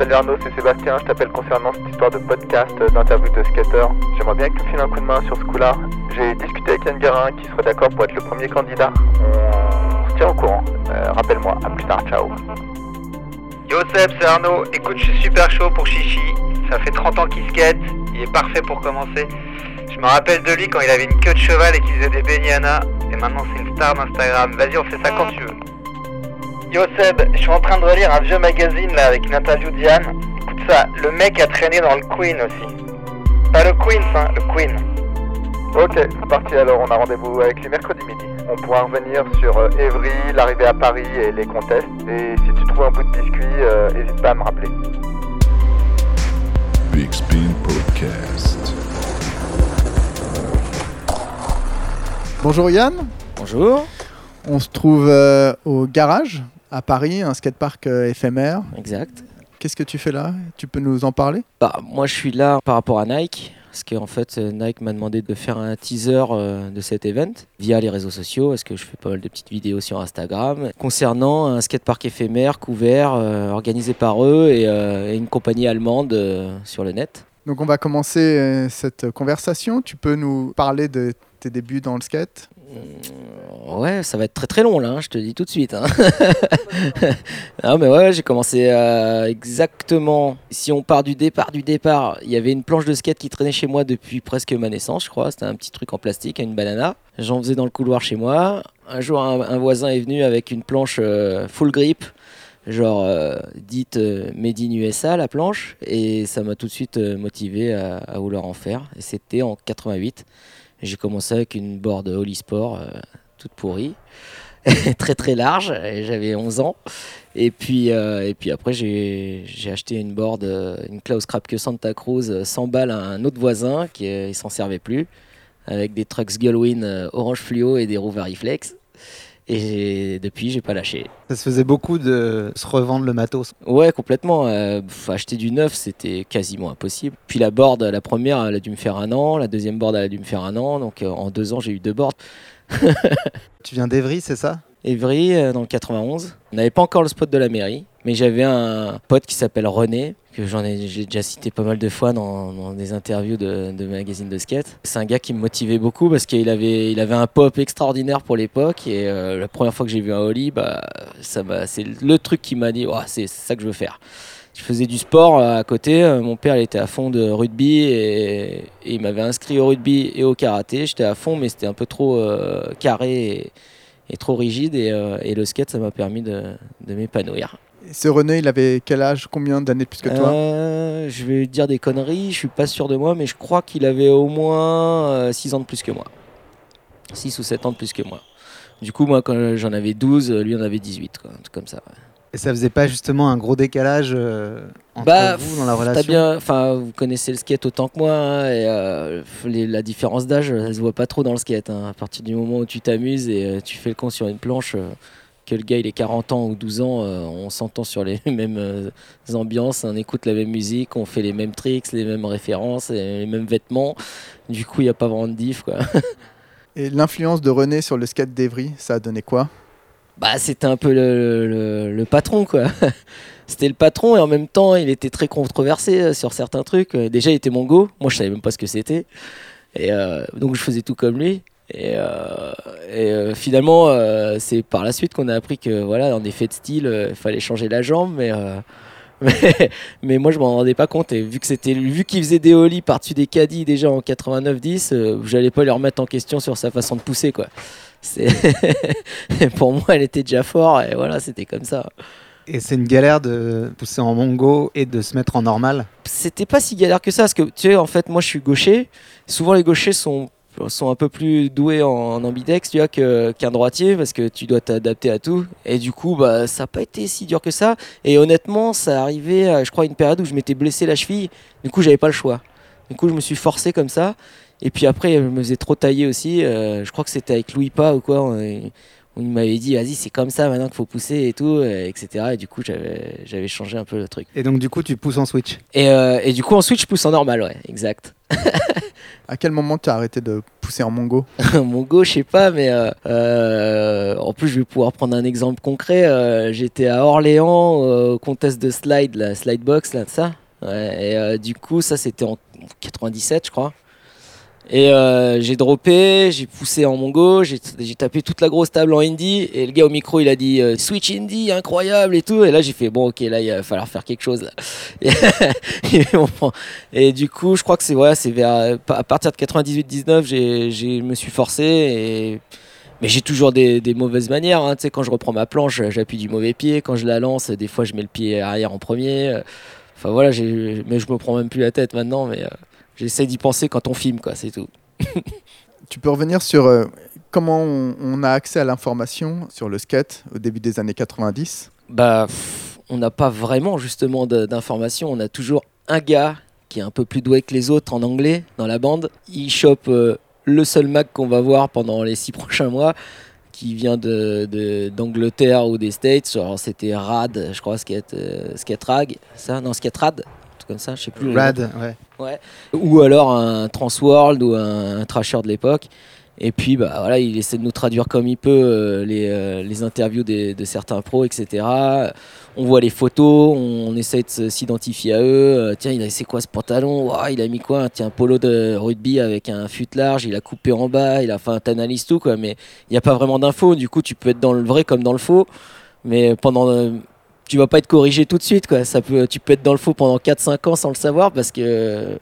Salut Arnaud, c'est Sébastien, je t'appelle concernant cette histoire de podcast euh, d'interview de skater. J'aimerais bien que tu me files un coup de main sur ce coup-là. J'ai discuté avec Yann Guérin qui serait d'accord pour être le premier candidat. On se tient au courant. Euh, Rappelle-moi, à plus tard, ciao. Yo Seb, c'est Arnaud. Écoute, je suis super chaud pour Chichi. Ça fait 30 ans qu'il skate. Il est parfait pour commencer. Je me rappelle de lui quand il avait une queue de cheval et qu'il faisait des baignana. Et maintenant, c'est une star d'Instagram. Vas-y, on fait ça quand tu veux. Yo Seb, je suis en train de relire un vieux magazine là avec une interview d'Yann. Écoute ça, le mec a traîné dans le Queen aussi. Pas le Queen, hein, le Queen. Ok, c'est parti alors, on a rendez-vous avec lui mercredi midi. On pourra revenir sur euh, Evry, l'arrivée à Paris et les contests. Et si tu trouves un bout de biscuit, euh, n'hésite pas à me rappeler. Big Spin Podcast. Bonjour Yann, Bonjour. on se trouve euh, au garage à Paris, un skatepark euh, éphémère. Exact. Qu'est-ce que tu fais là? Tu peux nous en parler? Bah, moi, je suis là par rapport à Nike. Parce qu'en fait, euh, Nike m'a demandé de faire un teaser euh, de cet event via les réseaux sociaux, parce que je fais pas mal de petites vidéos sur Instagram, concernant un skatepark éphémère couvert, euh, organisé par eux et, euh, et une compagnie allemande euh, sur le net. Donc on va commencer cette conversation. Tu peux nous parler de tes débuts dans le skate? Ouais, ça va être très très long là, hein, je te dis tout de suite. hein. non mais ouais, j'ai commencé euh, exactement. Si on part du départ, du départ, il y avait une planche de skate qui traînait chez moi depuis presque ma naissance, je crois. C'était un petit truc en plastique, une banana. J'en faisais dans le couloir chez moi. Un jour, un, voisin est venu avec une planche euh, full grip, genre euh, dite euh, Made in USA la planche, et ça m'a tout de suite motivé à, vouloir en faire. Et c'était en 88. J'ai commencé avec une board Holy Sport toute pourrie, très très large, j'avais 11 ans. Et puis, euh, et puis après, j'ai j'ai acheté une board, euh, une Klaus Krapke Santa Cruz, euh, 100 balles à un autre voisin qui euh, il s'en servait plus, avec des trucks Gullwin euh, orange fluo et des roues Variflex. Et depuis, j'ai pas lâché. Ça se faisait beaucoup de se revendre le matos. Ouais, complètement. euh, acheter du neuf, c'était quasiment impossible. Puis la board, la première, elle a dû me faire un an. La deuxième board, elle a dû me faire un an. Donc euh, en deux ans, j'ai eu deux boards. Tu viens d'Evry, c'est ça? Evry, euh, dans le 91. On n'avait pas encore le spot de la mairie, mais j'avais un pote qui s'appelle René, que j'en ai, j'ai déjà cité pas mal de fois dans, des interviews de, magazines de skate. C'est un gars qui me motivait beaucoup parce qu'il avait, il avait un pop extraordinaire pour l'époque et euh, la première fois que j'ai vu un Holly, bah, c'est le truc qui m'a dit, c'est c'est ça que je veux faire. Je faisais du sport euh, à côté. Euh, Mon père il était à fond de rugby et, et il m'avait inscrit au rugby et au karaté. J'étais à fond, mais c'était un peu trop euh, carré et, et trop rigide. Et, euh, et le skate, ça m'a permis de, de m'épanouir. Ce René, il avait quel âge? Combien d'années de plus que toi? Euh, je vais dire des conneries, je suis pas sûr de moi, mais je crois qu'il avait au moins 6 ans de plus que moi. 6 ou 7 ans de plus que moi. Du coup, moi, quand j'en avais 12, lui en avait 18, quoi, un truc comme ça. ouais. Et ça faisait pas justement un gros décalage euh, entre Bah, vous dans la T'as relation bien, enfin, vous connaissez le skate autant que moi, hein, et euh, les- la différence d'âge, elle se voit pas trop dans le skate. hein. À partir du moment où tu t'amuses et euh, tu fais le con sur une planche, euh, que le gars il ait 40 ans ou 12 ans, euh, on s'entend sur les mêmes euh, ambiances, on écoute la même musique, on fait les mêmes tricks, les mêmes références, et les mêmes vêtements. Du coup, il n'y a pas vraiment de diff, quoi. Et l'influence de René sur le skate d'Evry, ça a donné quoi? Bah, c'était un peu le, le- patron, quoi. C'était le patron et en même temps, il était très controversé euh, sur certains trucs. Euh, Déjà, il était mongo. Moi, je savais même pas ce que c'était. Et euh, donc, je faisais tout comme lui. Et, finalement, c'est par la suite qu'on a appris que, voilà, en effet de style, il fallait changer la jambe. Mais, mais, mais moi, je m'en rendais pas compte. Et vu que c'était qu'il faisait des ollies par-dessus des caddies déjà en 89-10, euh, j'allais pas le remettre en question sur sa façon de pousser, quoi. Pour moi, elle était déjà fort et voilà, c'était comme ça. Et c'est une galère de pousser en mongo et de se mettre en normal? C'était pas si galère que ça parce que tu sais, en fait, moi, je suis gaucher. Souvent, les gauchers sont sont un peu plus doués en ambidex tu vois qu'un droitier parce que tu dois t'adapter à tout et du coup bah ça n'a pas été si dur que ça et honnêtement ça arrivait à, je crois une période où je m'étais blessé la cheville du coup j'avais pas le choix du coup je me suis forcé comme ça et puis après je me faisais trop tailler aussi euh, je crois que c'était avec Louis pas ou quoi on- où il m'avait dit vas-y c'est comme ça maintenant qu'il faut pousser et tout euh, etc et du coup j'avais changé un peu le truc Et donc du coup, tu pousses en switch? et, euh, et du coup ensuite je pousse en normal ouais exact À quel moment tu as arrêté de pousser en mongo? Mongo, je sais pas, mais euh, euh, en plus, je vais pouvoir prendre un exemple concret. Euh, J'étais à Orléans euh, au contest de slide, la slide box, là, de ça. Ouais, et euh, du coup, ça, c'était en 97, je crois. Et euh, j'ai droppé, j'ai poussé en mongo, j'ai tapé toute la grosse table en indie et le gars au micro il a dit euh, switch indie incroyable et tout et là j'ai fait bon ok là il va falloir faire quelque chose là. Et, du coup je crois que c'est ouais, vers à partir de 98-19 j'ai j'ai- me suis forcé et mais j'ai toujours des, des mauvaises manières hein. tu sais quand je reprends ma planche j'appuie du mauvais pied quand je la lance des fois je mets le pied arrière en premier enfin voilà mais je me prends même plus la tête maintenant mais euh, J'essaie d'y penser quand on filme, quoi, c'est tout. Tu peux revenir sur euh, comment on, on a accès à l'information sur le skate au début des années 90 Bah, pff, on n'a pas vraiment justement d'informations. On a toujours un gars qui est un peu plus doué que les autres en anglais dans la bande. Il chope euh, le seul Mac qu'on va voir pendant les six prochains mois, qui vient de- de- d'Angleterre ou des States. C'était Rad, je crois, Skate, euh, Skate Rag, ça Non, Skate Rad, comme ça, je sais plus. Rad, ouais. ou alors un Transworld ou un, un Trasher de l'époque. Et puis bah, voilà, il essaie de nous traduire comme il peut euh, les, euh, les interviews des- de certains pros, etc. On voit les photos, on, essaie de s'identifier à eux. Euh, tiens, il a c'est quoi ce pantalon? Il a mis quoi? Tiens, un polo de rugby avec un fut large, il a coupé en bas, il a fait un t'analyses tout quoi. Mais il n'y a pas vraiment d'infos. Du coup, tu peux être dans le vrai comme dans le faux. Mais pendant tu vas pas être corrigé tout de suite quoi. Ça peut, tu peux être dans le faux pendant 4-5 ans sans le savoir parce que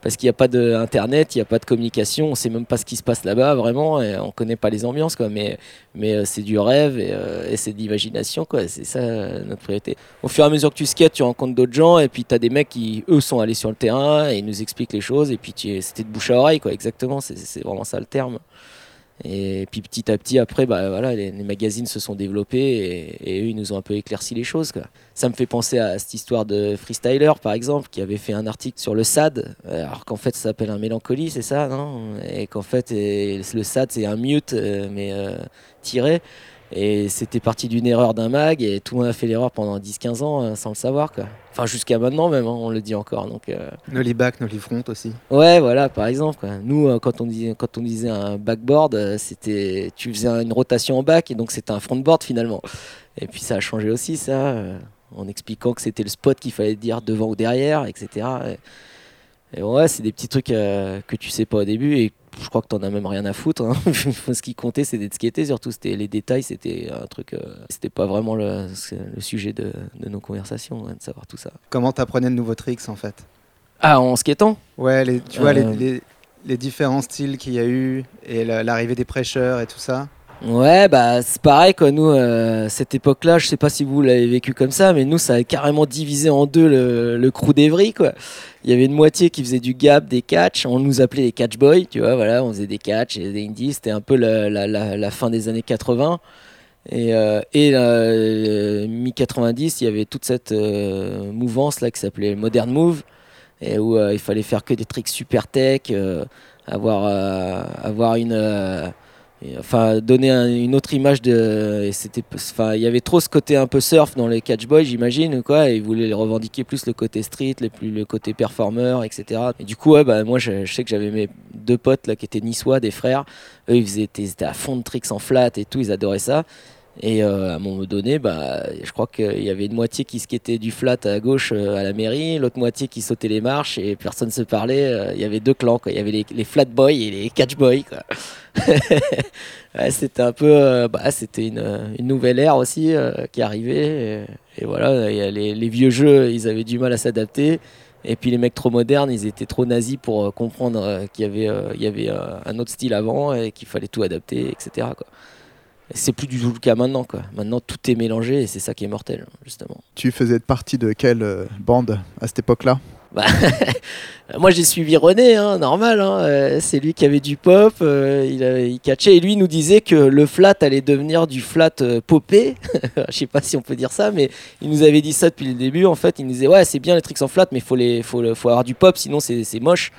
parce qu'il n'y a pas d'internet, il n'y a pas de communication, on sait même pas ce qui se passe là-bas vraiment, on connaît pas les ambiances quoi. Mais mais euh, c'est du rêve et, euh, c'est de l'imagination. C'est ça euh, notre priorité. Au fur et à mesure que tu skates, tu rencontres d'autres gens et puis tu as des mecs qui eux sont allés sur le terrain et ils nous expliquent les choses et puis c'était de bouche à oreille quoi. Exactement, c'est vraiment ça le terme. Et puis petit à petit, après, bah, voilà, les, magazines se sont développés et, eux, ils nous ont un peu éclairci les choses. Quoi. Ça me fait penser à cette histoire de Freestyler, par exemple, qui avait fait un article sur le SAD, alors qu'en fait, ça s'appelle un mélancolie, c'est ça, non? Et qu'en fait, le SAD, c'est un mute, euh, mais euh, tiré. Et c'était parti d'une erreur d'un mag, et tout le monde a fait l'erreur pendant 10-15 ans euh, sans le savoir. Quoi. Enfin, jusqu'à maintenant, même, hein, on le dit encore. Donc. euh, Nolly back, nolly front aussi. Ouais, voilà, par exemple. quoi. Nous, euh, quand on disait, quand on disait un backboard, c'était, tu faisais une rotation en back et donc c'était un frontboard finalement. Et puis ça a changé aussi, ça, en expliquant que c'était le spot qu'il fallait dire devant ou derrière, etc. Et, et ouais, c'est des petits trucs que tu sais pas au début et je crois que t'en as même rien à foutre. hein. Ce qui comptait, c'était de skater, surtout c'était les détails, c'était un truc, euh, c'était pas vraiment le, le sujet de, de nos conversations, hein, de savoir tout ça. Comment t'apprenais de nouveaux tricks en fait? Ah, en skatant? Ouais, les, tu vois les, Euh. les- les différents styles qu'il y a eu et la- l'arrivée des prêcheurs et tout ça. Ouais, bah c'est pareil quoi. Nous, euh, cette époque-là, je sais pas si vous l'avez vécu comme ça, mais nous, ça a carrément divisé en deux le, le crew d'Evry quoi. Il y avait une moitié qui faisait du gap, des catch. On nous appelait les catch boys, tu vois. Voilà, on faisait des catch et des indies. C'était un peu la, la, la, fin des années 80. Et, euh, et euh, mi-90, il y avait toute cette euh, mouvance là qui s'appelait Modern Move, et où euh, il fallait faire que des tricks super tech, euh, avoir, avoir une. Enfin, donner un- une autre image de. c'était, enfin, il y avait trop ce côté un peu surf dans les catch boys, j'imagine, quoi. Ils voulaient revendiquer plus le côté street, les plus, le côté performer, etc. Et du coup, ouais, bah, moi, je, je sais que j'avais mes deux potes là qui étaient niçois, des frères. Eux, ils, faisaient, ils étaient à fond de tricks en flat et tout, ils adoraient ça. Et euh, à un moment donné, bah, je crois qu'il y avait une moitié qui skatait du flat à gauche euh, à la mairie, l'autre moitié qui sautait les marches et personne se parlait. Euh, Il y avait deux clans, quoi. Il y avait les, les flat boys et les catch boys. Ouais, c'était un peu, bah, c'était une, une nouvelle ère aussi qui arrivait. Et, voilà, les, vieux jeux, ils avaient du mal à s'adapter. Et puis les mecs trop modernes, ils étaient trop nazis pour comprendre qu'il y avait, il y avait un autre style avant et qu'il fallait tout adapter, etc. C'est plus du tout le cas maintenant. Quoi. Maintenant, tout est mélangé et c'est ça qui est mortel, justement. Tu faisais partie de quelle euh, bande à cette époque-là? Bah, moi j'ai suivi René, hein, normal. hein, euh, c'est lui qui avait du pop, euh, il, avait- il catchait et lui nous disait que le flat allait devenir du flat euh, popé. Je sais pas si on peut dire ça, mais il nous avait dit ça depuis le début. En fait, il nous disait ouais c'est bien les tricks en flat, mais faut les, faut, faut avoir du pop, sinon c'est c'est moche.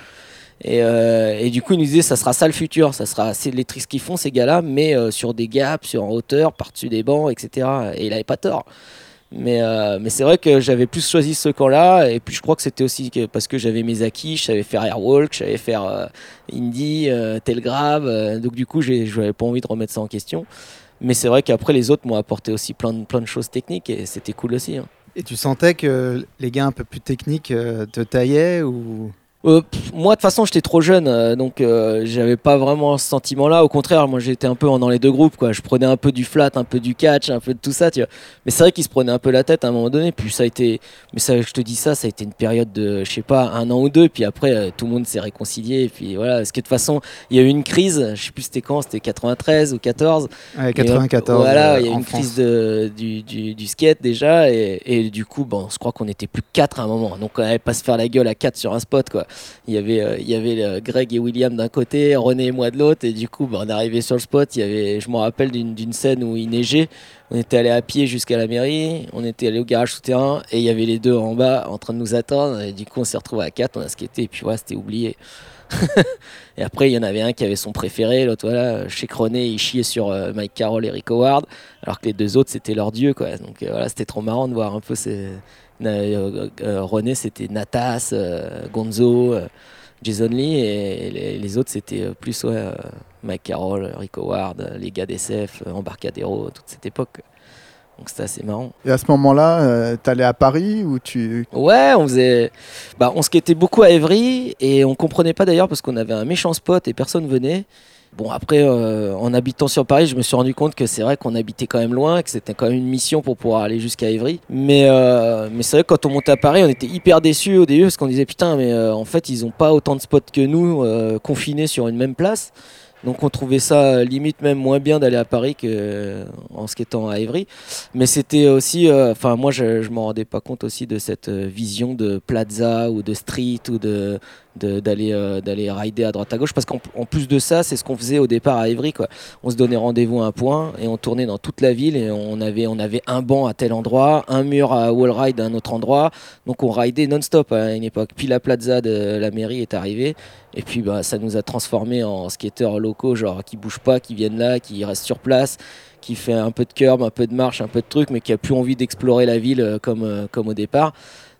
Et, euh, et du coup, il nous disait ça sera ça le futur, ça sera les tricks qu'ils font ces gars-là, mais euh, sur des gaps, sur en hauteur, par-dessus des bancs, etc. Et il avait pas tort. Mais, euh, mais c'est vrai que j'avais plus choisi ce camp-là. Et puis je crois que c'était aussi parce que j'avais mes acquis. Je savais faire airwalk, je savais faire indie, euh, donc du coup, je n'avais pas envie de remettre ça en question. Mais c'est vrai qu'après, les autres m'ont apporté aussi plein de, plein de choses techniques et c'était cool aussi. hein. Et tu sentais que les gars un peu plus techniques te taillaient ou Euh, pff, moi, de toute façon, j'étais trop jeune, euh, donc euh, j'avais pas vraiment ce sentiment-là. Au contraire, moi, j'étais un peu en- dans les deux groupes, quoi. Je prenais un peu du flat, un peu du catch, un peu de tout ça, tu vois. Mais c'est vrai qu'ils se prenaient un peu la tête à un moment donné. Puis ça a été, mais ça, je te dis ça, ça a été une période de, je sais pas, un an ou deux. Puis après, euh, tout le monde s'est réconcilié. Et puis voilà, parce que de toute façon, il y a eu une crise. Je sais plus c'était quand, c'était 93 ou 14. Ouais, Et, 94 Voilà, il y a eu une France. crise de, du, du, du skate déjà. Et, et du coup, bon, je crois qu'on était plus 4 à un moment. Donc on n'allait pas se faire la gueule à 4 sur un spot. Quoi. Il y avait, euh, il y avait euh, Greg et William d'un côté, René et moi de l'autre. Et du coup, bah, on arrivé sur le spot. Il y avait, je me rappelle d'une scène où il neigeait. On était allé à pied jusqu'à la mairie. On était allé au garage souterrain. Et il y avait les deux en bas en train de nous attendre. Et du coup, on s'est retrouvés à 4. On a skaté. Et puis voilà, c'était oublié. Et après, il y en avait un qui avait son préféré, l'autre, voilà, chez René, il chiait sur euh, Mike Carroll et Rick Howard, alors que les deux autres, c'était leur dieu, quoi. Donc voilà, c'était trop marrant de voir un peu ces. Euh, euh, René, c'était Natas, euh, Gonzo, euh, Jason Lee, et les, les autres, c'était euh, plus, ouais, euh, Mike Carroll, Rick Howard, euh, les gars d'SF, euh, Embarcadero, toute cette époque. Donc c'était assez marrant. Et à ce moment-là, euh, t'allais à Paris ou tu. Ouais, on faisait. Bah, on skatait beaucoup à Evry et on comprenait pas d'ailleurs parce qu'on avait un méchant spot et personne venait. Bon, après, euh, en habitant sur Paris, je me suis rendu compte que c'est vrai qu'on habitait quand même loin, que c'était quand même une mission pour pouvoir aller jusqu'à Evry. Mais, euh, mais c'est vrai que quand on montait à Paris, on était hyper déçus au début parce qu'on disait putain, mais euh, en fait, ils ont pas autant de spots que nous confinés sur une même place. Donc on trouvait ça euh, limite même moins bien d'aller à Paris qu'en skatant à Evry. Mais c'était aussi, euh, enfin moi je, je m'en rendais pas compte aussi de cette euh, vision de plaza ou de street ou de d'aller euh, rider à droite à gauche. Parce qu'en en plus de ça c'est ce qu'on faisait au départ à Evry quoi. On se donnait rendez-vous à un point et on tournait dans toute la ville et on avait on avait un banc à tel endroit un mur à wall ride à un autre endroit. Donc on ridait non-stop à une époque. Puis la plaza de la mairie est arrivée et puis bah, ça nous a transformés en skateurs locaux genre qui bougent pas qui viennent là qui restent sur place qui fait un peu de curb, un peu de marche, un peu de truc, mais qui a plus envie d'explorer la ville euh, comme, euh, comme au départ.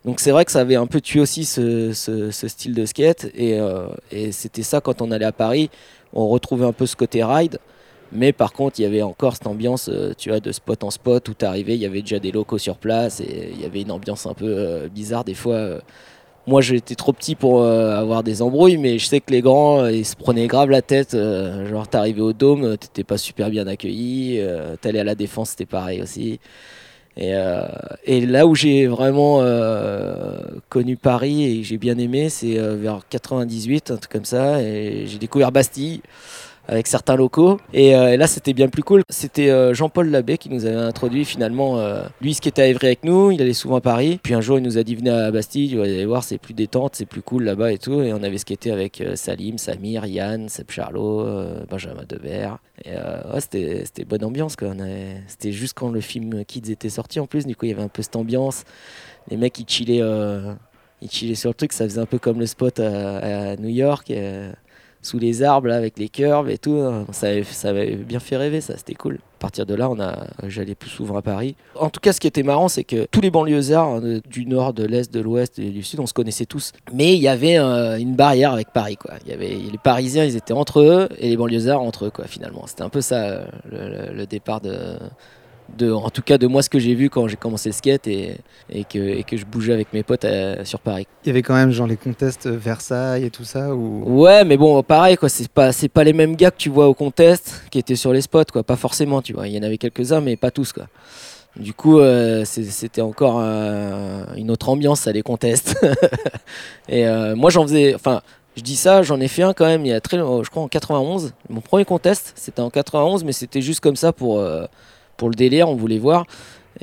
Donc c'est vrai que ça avait un peu tué aussi ce, ce- style de skate. Et, euh, et c'était ça quand on allait à Paris, on retrouvait un peu ce côté ride. Mais par contre, il y avait encore cette ambiance, tu vois, de spot en spot où t'arrivais, il y avait déjà des locaux sur place et il y avait une ambiance un peu bizarre des fois. Moi, j'étais trop petit pour euh, avoir des embrouilles, mais je sais que les grands, euh, ils se prenaient grave la tête. euh, genre, t'arrivais au dôme, t'étais pas super bien accueilli. T'allais à la défense, c'était pareil aussi. Et, et là où j'ai vraiment connu Paris et j'ai bien aimé, c'est vers 98, un truc comme ça. Et j'ai découvert Bastille avec certains locaux. Et, euh, et là, c'était bien plus cool. C'était euh, Jean-Paul Labbé qui nous avait introduit finalement. euh, lui, ce qui était à Évry avec nous, il allait souvent à Paris. Puis un jour, il nous a dit venez à Bastille, vous allez voir, c'est plus détente, c'est plus cool là-bas et tout. Et on avait skaté avec Salim, Samir, Yann, Seb Charlot, Benjamin Debert. Et ouais, c'était bonne ambiance. avait- C'était juste quand le film Kids était sorti en plus. Du coup, il y avait un peu cette ambiance. Les mecs, ils chillaient, ils chillaient sur le truc. Ça faisait un peu comme le spot à, New York. Sous les arbres avec les curves et tout. Ça avait, ça avait bien fait rêver, ça, c'était cool. À partir de là, on a, j'allais plus souvent à Paris. En tout cas, ce qui était marrant, c'est que tous les banlieusards euh, du nord, de l'est, de l'ouest et du sud, on se connaissait tous. Mais il y avait une barrière avec Paris, quoi. Il y avait les Parisiens, ils étaient entre eux et les banlieusards entre eux, quoi. Finalement, c'était un peu ça euh, le départ de. De, en tout cas de moi ce que j'ai vu quand j'ai commencé le skate et, et, que, et que je bougeais avec mes potes euh, sur Paris. Il y avait quand même genre les contests Versailles et tout ça ou? Ouais, mais bon, pareil, quoi. C'est pas, c'est pas les mêmes gars que tu vois au contest qui étaient sur les spots, quoi. Pas forcément, tu vois. Il y en avait quelques-uns, mais pas tous, quoi. Du coup, euh, c'était encore euh, une autre ambiance à les contests. Et euh, moi, j'en faisais. Enfin, je dis ça, j'en ai fait un quand même il y a très longtemps, je crois en 91. Mon premier contest, c'était en 91, mais c'était juste comme ça pour, euh, pour le délire, on voulait voir.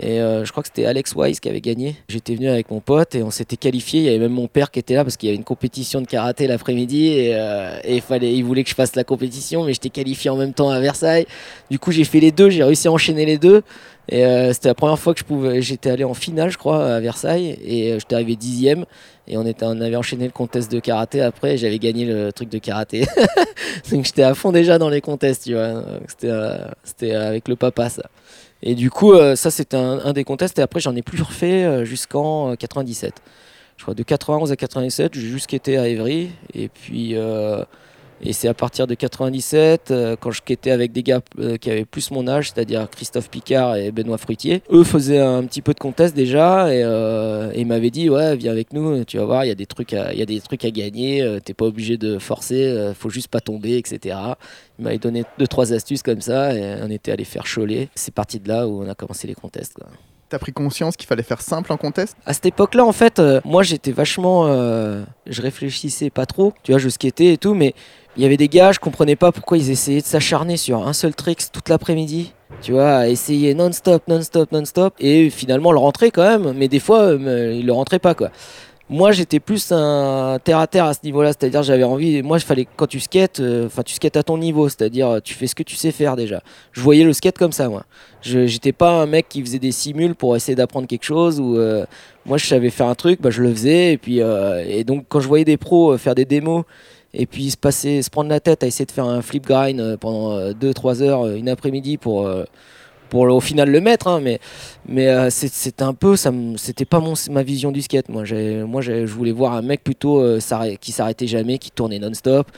Et euh, je crois que c'était Alex Wise qui avait gagné. J'étais venu avec mon pote et on s'était qualifié. Il y avait même mon père qui était là parce qu'il y avait une compétition de karaté l'après-midi et, euh, il, voulait que je fasse la compétition, mais j'étais qualifié en même temps à Versailles. Du coup, j'ai fait les deux, j'ai réussi à enchaîner les deux. Et euh, c'était la première fois que. J'étais allé en finale, je crois, à Versailles et j'étais arrivé dixième. Et on, on avait enchaîné le contest de karaté après. et J'avais gagné le truc de karaté. Donc j'étais à fond déjà dans les contests, tu vois. C'était avec le papa, ça. Et du coup, euh, ça c'était un, un des contests. Et après, j'en ai plus refait euh, jusqu'en euh, 97. Je crois de 91 à 97, j'ai juste quitté à Évry. Et puis, euh, et c'est à partir de 97, euh, quand je quittais avec des gars euh, qui avaient plus mon âge, c'est-à-dire Christophe Picard et Benoît Fruitier. Eux faisaient un petit peu de contest déjà et, euh, m'avaient dit ouais viens avec nous, tu vas voir, il y a des trucs, à, y a des gagner. euh, T'es pas obligé de forcer, faut juste pas tomber, etc. Ils m'avaient donné deux trois astuces comme ça et on était allé faire Cholet. C'est parti de là où on a commencé les contests. T'as pris conscience qu'il fallait faire simple en contest? À cette époque-là, en fait, euh, moi j'étais vachement. euh, je réfléchissais pas trop, tu vois, je skatais et tout, mais il y avait des gars, je comprenais pas pourquoi ils essayaient de s'acharner sur un seul trick toute l'après-midi. Tu vois, à essayer non-stop, non-stop, non-stop, et finalement le rentrer quand même, mais des fois, euh, il le rentrait pas, quoi. Moi, j'étais plus un terre à terre à ce niveau-là, c'est-à-dire j'avais envie. Moi, il fallait quand tu skates, euh, enfin tu skates à ton niveau, c'est-à-dire tu fais ce que tu sais faire déjà. Je voyais le skate comme ça, moi. J'étais pas un mec qui faisait des simules pour essayer d'apprendre quelque chose ou euh, moi je savais faire un truc, bah, je le faisais et puis euh, et donc quand je voyais des pros euh, faire des démos et puis se passer, se prendre la tête à essayer de faire un flip grind euh, pendant 2-3 heures, euh, une après-midi pour euh, pour au final le mettre, hein, mais mais euh, c'était un peu, ça, c'était pas mon, ma vision du skate. Moi, moi, je voulais voir un mec plutôt euh, qui s'arrêtait jamais, qui tournait non-stop.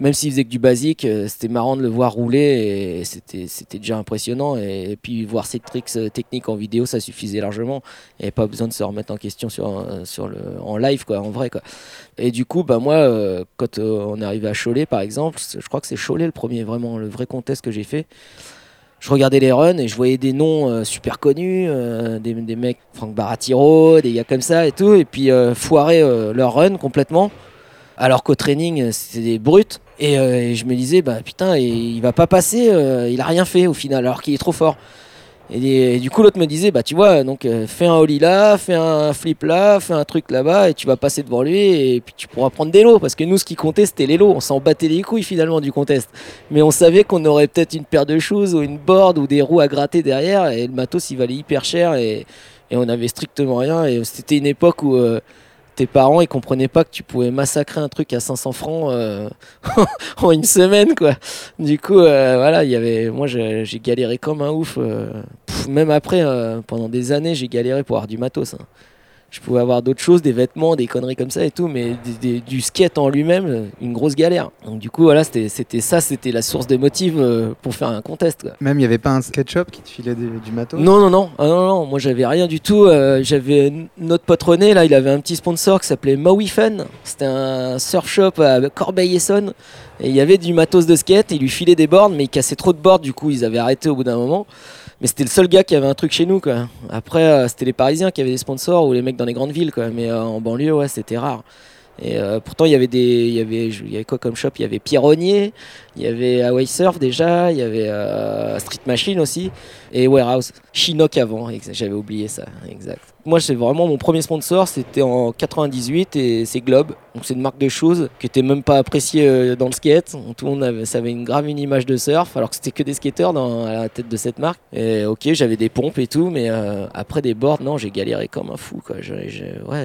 Même s'il faisait que du basique, euh, c'était marrant de le voir rouler et c'était déjà impressionnant. Et, puis voir ses tricks euh, techniques en vidéo, ça suffisait largement. Il n'y avait pas besoin de se remettre en question sur, euh, sur le, en live, quoi, en vrai. Quoi. Et du coup, bah, moi, quand on est arrivé à Cholet, par exemple, je crois que c'est Cholet le premier, vraiment, le vrai contest que j'ai fait. Je regardais les runs et je voyais des noms euh, super connus, euh, des, mecs, Franck Baratiro, des gars comme ça et tout, et puis euh, foirer leur run complètement. Alors qu'au training, c'était des brutes. Et, je me disais, bah putain, et il va pas passer, il a rien fait au final, alors qu'il est trop fort. Et, du coup, l'autre me disait, bah tu vois, donc euh, fais un ollie là, fais un flip là, fais un truc là-bas, et tu vas passer devant lui, et puis tu pourras prendre des lots. Parce que nous, ce qui comptait, c'était les lots. On s'en battait les couilles finalement du contest. Mais on savait qu'on aurait peut-être une paire de shoes ou une board ou des roues à gratter derrière, et le matos, il valait hyper cher, et, et on avait strictement rien. Et c'était une époque où. euh, parents ils comprenaient pas que tu pouvais massacrer un truc à 500 francs euh, en une semaine quoi. Du coup euh, voilà, il y avait moi j'ai galéré comme un ouf euh, même après pendant des années, j'ai galéré pour avoir du matos. hein. Je pouvais avoir d'autres choses, des vêtements, des conneries comme ça et tout, mais des- des- du skate en lui-même, une grosse galère. Donc du coup voilà, c'était ça, c'était la source des motifs euh, pour faire un contest. Quoi. Même il n'y avait pas un sketchup qui te filait du, du matos? Non, non, non, ah, non, non, moi j'avais rien du tout. euh, j'avais notre pote René, là, il avait un petit sponsor qui s'appelait Maui Fun. C'était un surf shop à Corbeil-Essonne. Et il y avait du matos de skate, il lui filait des boards, mais il cassait trop de boards, du coup ils avaient arrêté au bout d'un moment. Mais c'était le seul gars qui avait un truc chez nous, quoi. Après, euh, c'était les Parisiens qui avaient des sponsors ou les mecs dans les grandes villes, quoi. Mais euh, en banlieue, ouais, c'était rare. Et euh, pourtant, il y avait des, il y avait, il y avait quoi comme shop? Il y avait Pierronnier, il y avait Hawaii Surf déjà, il y avait Street Machine aussi, et Warehouse. Chinook avant, j'avais oublié ça, exact. Moi, c'est vraiment mon premier sponsor, c'était en 98 et c'est Globe. Donc c'est une marque de choses qui était même pas appréciée euh, dans le skate. Tout le monde avait, ça avait une grave une image de surf, alors que c'était que des skateurs à la tête de cette marque. Et ok, j'avais des pompes et tout, mais euh, après des boards, non, j'ai galéré comme un fou,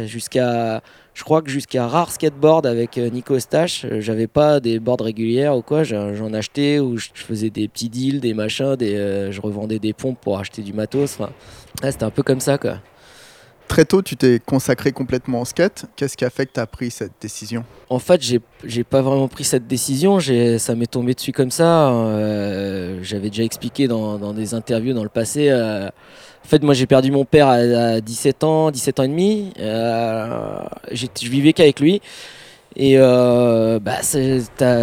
jusqu'à je crois que jusqu'à rare skateboard avec euh, Nico Stache, j'avais pas des boards régulières ou quoi. J'en achetais ou je faisais des petits deals, des machins, des, je revendais des pompes pour acheter du matos. C'était un peu comme ça quoi. Très tôt, tu t'es consacré complètement au skate. Qu'est-ce qui a fait que tu as pris cette décision? En fait, j'ai pas vraiment pris cette décision. Ça m'est tombé dessus comme ça. euh, J'avais déjà expliqué dans, dans des interviews dans le passé. euh, en fait, moi, j'ai perdu mon père à, à 17 ans, 17 ans et demi. Euh, je vivais qu'avec lui. Et euh, bah,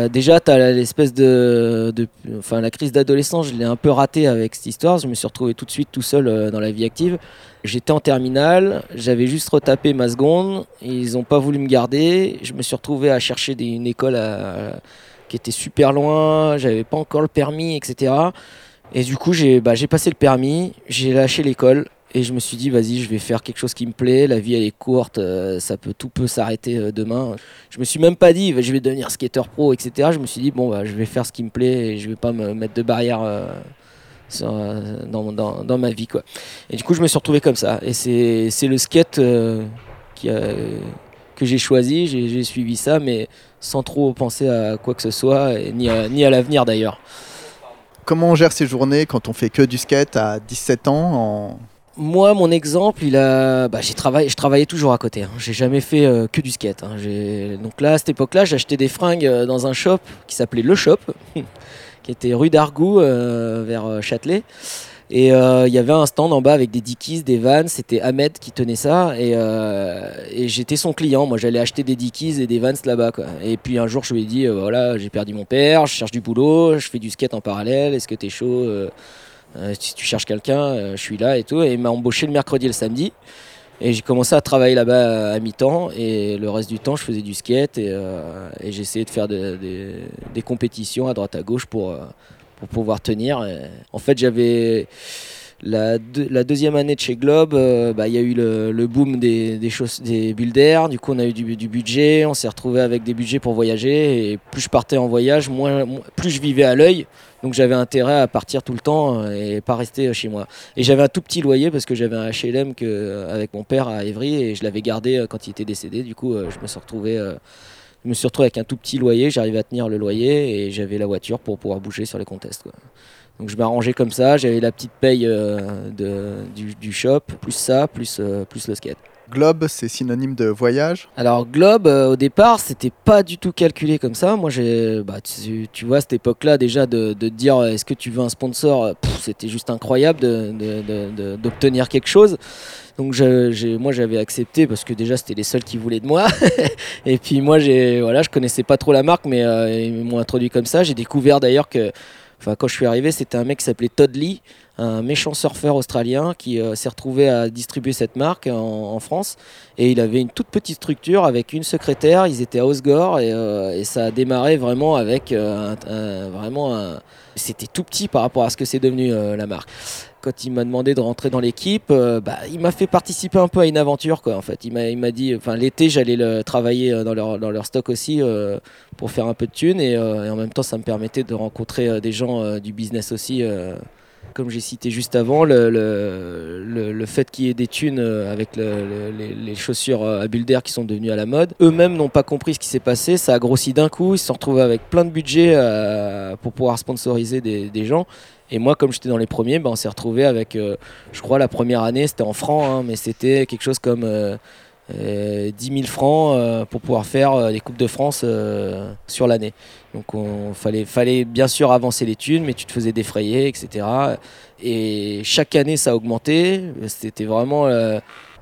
déjà, tu l'espèce de. Enfin, la crise d'adolescence, je l'ai un peu raté avec cette histoire. Je me suis retrouvé tout de suite tout seul euh, dans la vie active. J'étais en terminale, j'avais juste retapé ma seconde. Ils n'ont pas voulu me garder. Je me suis retrouvé à chercher une école à- qui était super loin. J'avais pas encore le permis, etc. Et du coup, j'ai bah, j'ai passé le permis, j'ai lâché l'école. Et je me suis dit, vas-y, je vais faire quelque chose qui me plaît. La vie, elle est courte, euh, ça peut, tout peut s'arrêter euh, demain. Je me suis même pas dit, je vais devenir skater pro, etc. Je me suis dit, bon, bah, je vais faire ce qui me plaît et je vais pas me mettre de barrière euh, dans, dans, dans ma vie, quoi. Et du coup, je me suis retrouvé comme ça. Et c'est le skate qui que j'ai choisi. J'ai suivi ça, mais sans trop penser à quoi que ce soit, ni à, ni à l'avenir d'ailleurs. Comment on gère ses journées quand on fait que du skate à 17 ans. Moi, mon exemple, il a, bah, j'ai travaillé, je travaillais toujours à côté. Hein. J'ai jamais fait euh, que du skate. hein. Donc là, à cette époque-là, j'achetais des fringues euh, dans un shop qui s'appelait Le Shop, qui était rue d'Argout, euh, vers Châtelet. Et il y avait un stand en bas avec des Dickies, des Vans. C'était Ahmed qui tenait ça. Et, j'étais son client. Moi, j'allais acheter des Dickies et des Vans là-bas. Et puis un jour, je lui ai dit voilà, j'ai perdu mon père, je cherche du boulot, je fais du skate en parallèle. Est-ce que t'es chaud si tu cherches quelqu'un, euh, je suis là et tout. Et il m'a embauché le mercredi et le samedi. Et j'ai commencé à travailler là-bas à mi-temps. Et le reste du temps, je faisais du skate et, euh, j'essayais de faire de- des- des compétitions à droite à gauche pour, euh, pour pouvoir tenir. En fait, j'avais. La, deux- la deuxième année de chez Globe, euh, bah, il y a eu le, boom des, des, choses, des builders. Du coup, on a eu du, budget. On s'est retrouvé avec des budgets pour voyager. Et plus je partais en voyage, moins, plus je vivais à l'œil. Donc j'avais intérêt à partir tout le temps euh, et pas rester chez moi. Et j'avais un tout petit loyer parce que j'avais un HLM euh, avec mon père à Évry et je l'avais gardé quand il était décédé. Du coup, je me suis retrouvé, je me suis retrouvé avec un tout petit loyer. J'arrivais à tenir le loyer et j'avais la voiture pour pouvoir bouger sur les contests. Donc je m'arrangeais comme ça. J'avais la petite paye euh, de, du, du shop, plus ça, plus, euh, plus le skate. Globe, c'est synonyme de voyage? Alors Globe, euh, au départ, c'était pas du tout calculé comme ça. Moi, j'ai, bah, tu, tu vois, à cette époque-là, déjà de, de te dire, est-ce que tu veux un sponsor, c'était juste incroyable de- d'obtenir quelque chose. Donc je- moi, j'avais accepté parce que déjà, c'était les seuls qui voulaient de moi. Et puis moi, j'ai, voilà, je connaissais pas trop la marque, mais euh, ils m'ont introduit comme ça. J'ai découvert d'ailleurs que, quand je suis arrivé, c'était un mec qui s'appelait Todd Lee un méchant surfeur australien qui euh, s'est retrouvé à distribuer cette marque en, France. Et il avait une toute petite structure avec une secrétaire. Ils étaient à Osgore et, euh, ça a démarré vraiment avec euh, un- vraiment un- C'était tout petit par rapport à ce que c'est devenu la marque. Quand il m'a demandé de rentrer dans l'équipe, euh, bah, il m'a fait participer un peu à une aventure. Quoi, en fait. Il m'a il m'a dit, enfin l'été, j'allais le travailler euh, dans leur, dans leur stock aussi euh, pour faire un peu de thunes. Et, en même temps, ça me permettait de rencontrer des gens du business aussi. comme j'ai cité juste avant, le, le, le- fait qu'il y ait des thunes avec le- le- les, chaussures à bulles d'air qui sont devenues à la mode, eux-mêmes n'ont pas compris ce qui s'est passé, ça a grossi d'un coup, ils se sont retrouvés avec plein de budget pour pouvoir sponsoriser des, des gens. Et moi, comme j'étais dans les premiers, ben, on s'est retrouvé avec, euh, je crois, la première année, c'était en francs, hein, mais c'était quelque chose comme euh, euh, 10 000 francs euh, pour pouvoir faire des Coupes de France sur l'année. Donc on fallait, fallait bien sûr avancer les thunes, mais tu te faisais défrayer, etc. Et chaque année ça a augmenté. C'était vraiment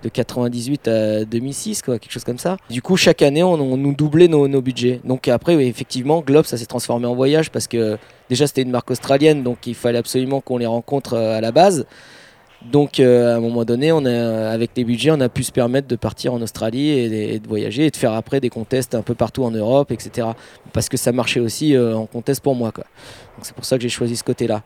de 98 à 2006, quoi, quelque chose comme ça. Du coup, chaque année on, nous doublait nos, budgets. Donc après, effectivement, Globe ça s'est transformé en voyage parce que déjà c'était une marque australienne, donc il fallait absolument qu'on les rencontre euh, à la base. Donc euh, à un moment donné, on a, avec les budgets, on a pu se permettre de partir en Australie et, de voyager et de faire après des contests un peu partout en Europe, etc. Parce que ça marchait aussi euh, en contest pour moi. Donc c'est pour ça que j'ai choisi ce côté-là.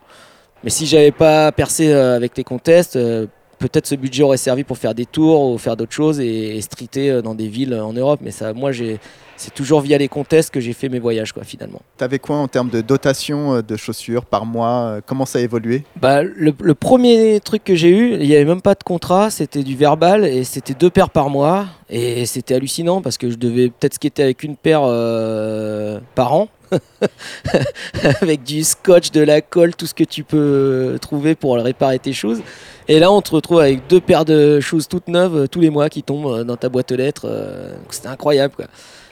Mais si j'avais pas percé euh, avec les contests, euh, peut-être ce budget aurait servi pour faire des tours ou faire d'autres choses et, et streeter euh, dans des villes en Europe. Mais ça, moi, j'ai, c'est toujours via les contests que j'ai fait mes voyages, quoi, finalement. T'avais quoi en termes de dotation euh, de chaussures par mois euh, Comment ça a évolué? Bah, le, le premier truc que j'ai eu, il n'y avait même pas de contrat, c'était du verbal et c'était deux paires par mois. Et c'était hallucinant parce que je devais peut-être skater avec une paire euh, par an. avec du scotch, de la colle, tout ce que tu peux trouver pour réparer tes choses. Et là, on te retrouve avec deux paires de choses toutes neuves euh, tous les mois qui tombent euh, dans ta boîte aux lettres. euh, C'était incroyable.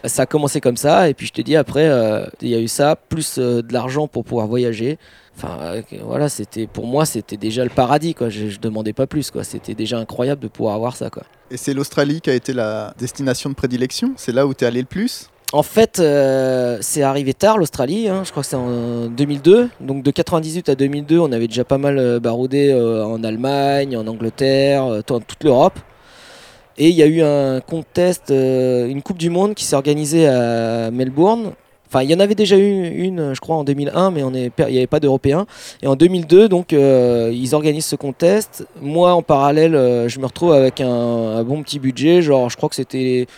Ça a commencé comme ça, et puis je te dis après, euh, il y a eu ça, plus euh, de l'argent pour pouvoir voyager. Enfin, euh, voilà, c'était pour moi, c'était déjà le paradis. Je, je demandais pas plus. C'était déjà incroyable de pouvoir avoir ça. Et c'est l'Australie qui a été la destination de prédilection? C'est là où t'es allé le plus? En fait, euh, c'est arrivé tard l'Australie, hein, je crois que c'est en 2002. Donc de 98 à 2002, on avait déjà pas mal euh, baroudé euh, en Allemagne, en Angleterre, euh, toute l'Europe. Et il y a eu un contest, une Coupe du Monde qui s'est organisée à Melbourne. Enfin, il y en avait déjà eu une, je crois, en 2001, mais il n'y avait pas d'Européens. Et en 2002, donc, ils organisent ce contest. Moi, en parallèle, je me retrouve avec un bon petit budget. Genre, je crois que c'était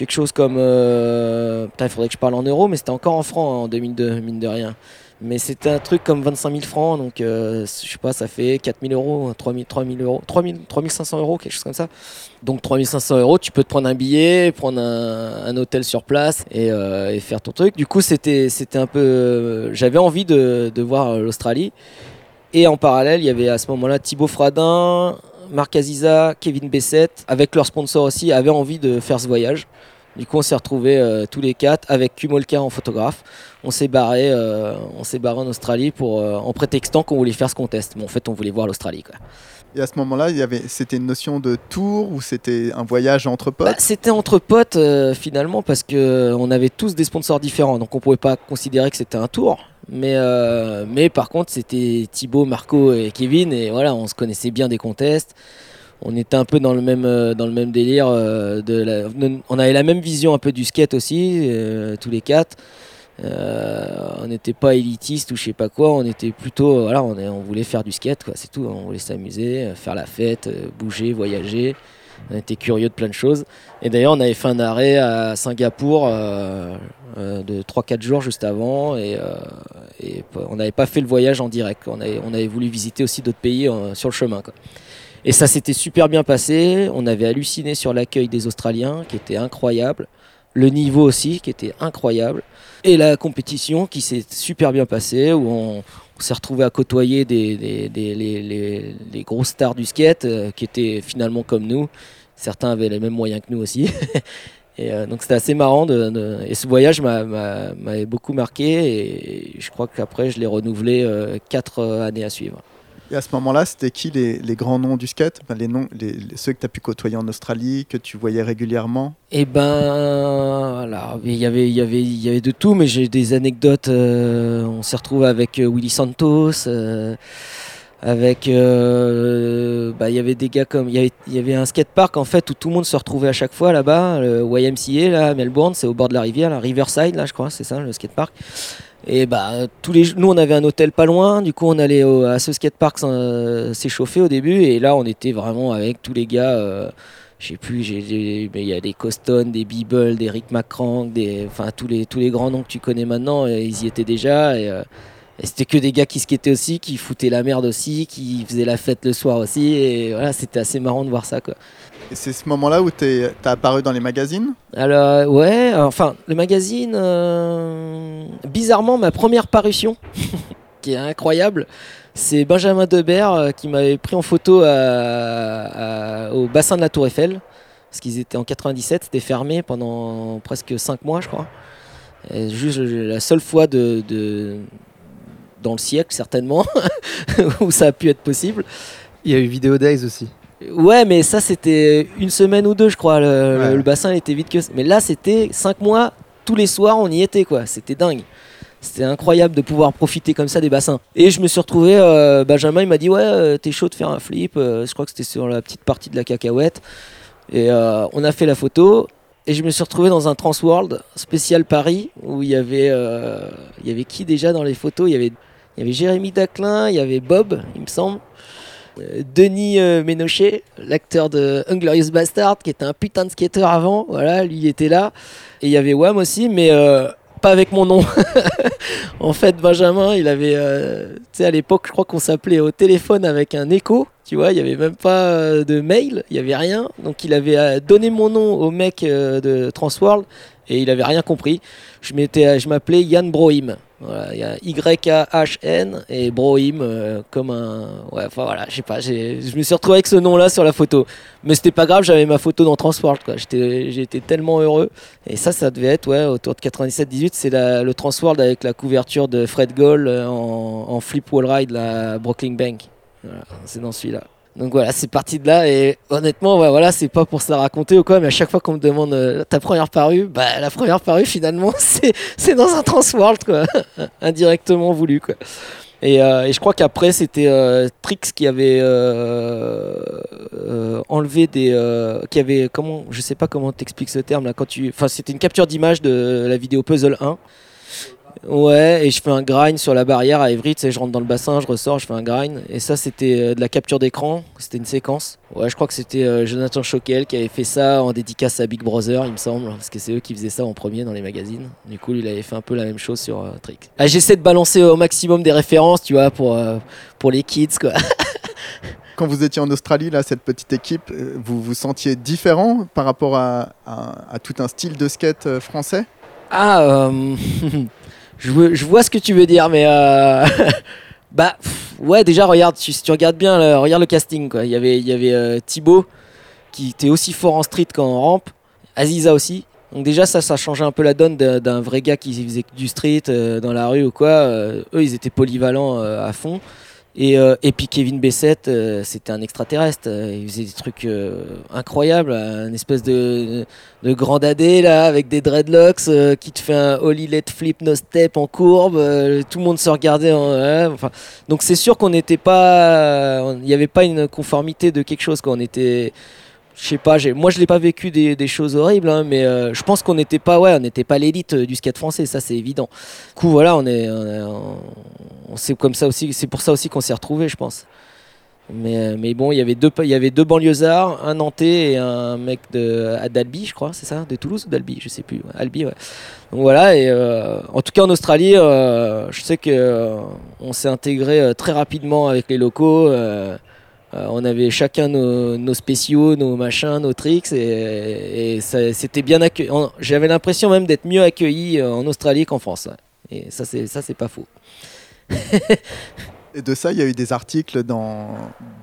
quelque chose comme. euh, Putain, il faudrait que je parle en euros, mais c'était encore en francs en 2002, mine de rien. Mais c'était un truc comme 25 000 francs, donc euh, je sais pas, ça fait 4 000 euros, 3 000, 3 000 euros, 3 000, 3 500 euros, quelque chose comme ça. Donc 3 500 euros, tu peux te prendre un billet, prendre un, un hôtel sur place et, euh, et faire ton truc. Du coup, c'était un peu, euh, j'avais envie de, de voir l'Australie. Et en parallèle, il y avait à ce moment-là Thibaut Fradin, Marc Aziza, Kevin Bessette, avec leur sponsor aussi, avaient envie de faire ce voyage. Du coup, on s'est retrouvés euh, tous les quatre avec Kumolka en photographe. On s'est barré, euh, on s'est barré en Australie pour, euh, en prétextant qu'on voulait faire ce contest. Mais en fait, on voulait voir l'Australie. Et à ce moment-là, il y avait, c'était une notion de tour ou c'était un voyage entre potes? Bah, c'était entre potes finalement parce que on avait tous des sponsors différents, donc on pouvait pas considérer que c'était un tour. Mais, mais par contre, c'était Thibaut, Marco et Kevin, et voilà, on se connaissait bien des contests. On était un peu dans le même, euh, dans le même délire. euh, on avait la même vision un peu du skate aussi, euh, tous les quatre. On n'était pas élitiste ou je sais pas quoi, on était plutôt, voilà, on, voulait faire du skate, quoi, c'est tout. On voulait s'amuser, faire la fête, bouger, voyager. On était curieux de plein de choses. Et d'ailleurs, on avait fait un arrêt à Singapour de 3-4 jours juste avant. Et, on n'avait pas fait le voyage en direct. On avait, on avait voulu visiter aussi d'autres pays sur le chemin. quoi. Et ça s'était super bien passé. On avait halluciné sur l'accueil des Australiens, qui était incroyable. Le niveau aussi, qui était incroyable. Et la compétition qui s'est super bien passée, où on, s'est retrouvé à côtoyer des, des- les, les- les grosses stars du skate, euh, qui étaient finalement comme nous. Certains avaient les mêmes moyens que nous aussi. Et euh, donc c'était assez marrant. Et ce voyage m'a- m'a- m'avait beaucoup marqué. Et je crois qu'après, je l'ai renouvelé euh, quatre années à suivre. Et à ce moment-là, c'était qui les, grands noms du skate? Les noms, Ceux que tu as pu côtoyer en Australie, que tu voyais régulièrement? Et ben, voilà, il y avait, y avait, y avait de tout, mais j'ai des anecdotes. euh, on s'est retrouvé avec euh, Willy Santos, euh, avec, euh, bah, il y avait des gars comme, il y avait, y avait un skatepark en fait où tout le monde se retrouvait à chaque fois là-bas, le YMCA là, Melbourne, c'est au bord de la rivière, la Riverside là, je crois, c'est ça, le skatepark. Et bah tous les, nous on avait un hôtel pas loin, du coup on allait au- à ce skatepark euh, s'échauffer au début, et là on était vraiment avec tous les gars. euh, je sais plus, il y a des Coston, des Beeble, des Rick McCrank, des, enfin tous les tous les grands noms que tu connais maintenant, euh, ils y étaient déjà euh, et c'était que des gars qui skataient aussi, qui foutaient la merde aussi, qui faisaient la fête le soir aussi et voilà, c'était assez marrant de voir ça quoi. Et c'est ce moment-là où tu as apparu dans les magazines? Alors ouais, enfin le magazine, euh, bizarrement ma première parution, qui est incroyable, c'est Benjamin Debert euh, qui m'avait pris en photo à- à- au bassin de la Tour Eiffel, parce qu'ils étaient en 97, c'était fermé pendant presque 5 mois je crois. Et juste la seule fois de, de- dans le siècle certainement où ça a pu être possible. Il y a eu Video Days aussi. Ouais, mais ça c'était une semaine ou deux, je crois. Le, Ouais. le- le bassin il était vide que. Mais là, c'était cinq mois, tous les soirs, on y était quoi. C'était dingue. C'était incroyable de pouvoir profiter comme ça des bassins. Et je me suis retrouvé, euh, Benjamin il m'a dit ouais, euh, t'es chaud de faire un flip. Euh, je crois que c'était sur la petite partie de la cacahuète. Et on a fait la photo. Et je me suis retrouvé dans un Transworld spécial Paris où il y avait, il y avait qui déjà dans les photos? Il y avait, il y avait Jérémy Daclin, il y avait Bob, il me semble. Euh, Denis euh, Ménochet, l'acteur de Unglorious Bastard, qui était un putain de skater avant, voilà, lui il était là. Et il y avait Wham aussi, mais euh, pas avec mon nom. en fait, Benjamin, il avait, tu sais, à l'époque, je crois qu'on s'appelait au téléphone avec un écho, tu vois, il n'y avait même pas de mail, il n'y avait rien. Donc il avait donné mon nom au mec de Transworld et il avait rien compris. Je m'appelais Yann Brohim. Il y a Y-A-H-N et Brohim euh, comme un. Ouais, enfin voilà, je sais pas, je me suis retrouvé avec ce nom-là sur la photo. Mais c'était pas grave, j'avais ma photo dans Transworld, quoi. J'étais, tellement heureux. Et ça, ça devait être, ouais, autour de 97-18, c'est le Transworld avec la couverture de Fred Gold euh, en, flip wall ride, la Brooklyn Bank. C'est dans celui-là. Donc voilà, c'est parti de là et honnêtement, voilà, c'est pas pour se la raconter ou quoi, mais à chaque fois qu'on me demande euh, ta première parue, bah la première parue finalement, c'est dans un Transworld quoi, indirectement voulu quoi. Et, euh, et je crois qu'après c'était euh, Trix qui avait enlevé des, qui avait comment, je sais pas comment t'expliques ce terme là enfin c'était une capture d'image de la vidéo Puzzle 1 Ouais, et je fais un grind sur la barrière à Evry, tu sais, je rentre dans le bassin, je ressors, je fais un grind. Et ça, c'était euh, de la capture d'écran, c'était une séquence. Ouais, je crois que c'était euh, Jonathan Choquel qui avait fait ça en dédicace à Big Brother, il me semble, parce que c'est eux qui faisaient ça en premier dans les magazines. Du coup, il avait fait un peu la même chose sur euh, Trick. Ah, J'essaie de balancer au maximum des références, tu vois, pour, euh, pour les kids, quoi. Quand vous étiez en Australie, là, cette petite équipe, vous vous sentiez différent par rapport à, à- à tout un style de skate français? Ah, euh, je, vois ce que tu veux dire, mais euh, bah ouais, déjà regarde, si tu regardes bien, regarde le casting quoi. Il y avait, il y avait euh, Thibaut qui était aussi fort en street qu'en rampe, Aziza aussi. Donc déjà ça, ça changeait un peu la donne d'un vrai gars qui faisait du street euh, dans la rue ou quoi. Eux, ils étaient polyvalents à fond. Et, euh, et puis Kevin Bessette, euh, c'était un extraterrestre. Euh, Il faisait des trucs incroyables, un espèce de, grand dadé là, avec des dreadlocks qui te fait un Holy Let Flip No Step en courbe. tout le monde se regardait. En, enfin, donc c'est sûr qu'on n'était pas, il n'y avait pas une conformité de quelque chose. On était, je sais pas, moi je l'ai pas vécu des, choses horribles, hein, mais euh, je pense qu'on n'était pas, ouais, on n'était pas l'élite euh, du skate français, ça c'est évident. Du coup voilà, on est, on, comme ça aussi, c'est pour ça aussi qu'on s'est retrouvés, je pense. Mais, euh, bon, il y avait deux, il y avait deux banlieusards, un Nantais et un mec de d'Albi, je crois, c'est ça, de Toulouse ou d'Albi, je sais plus, Albi, ouais. Donc voilà, et euh, en tout cas en Australie, je sais que on s'est intégré très rapidement avec les locaux. Euh, on avait chacun nos, nos spéciaux, nos machins, nos tricks, et, c'était bien accueilli. J'avais l'impression même d'être mieux accueilli euh, en Australie qu'en France. Et ça, c'est ça, c'est pas faux. Et de ça, il y a eu des articles dans,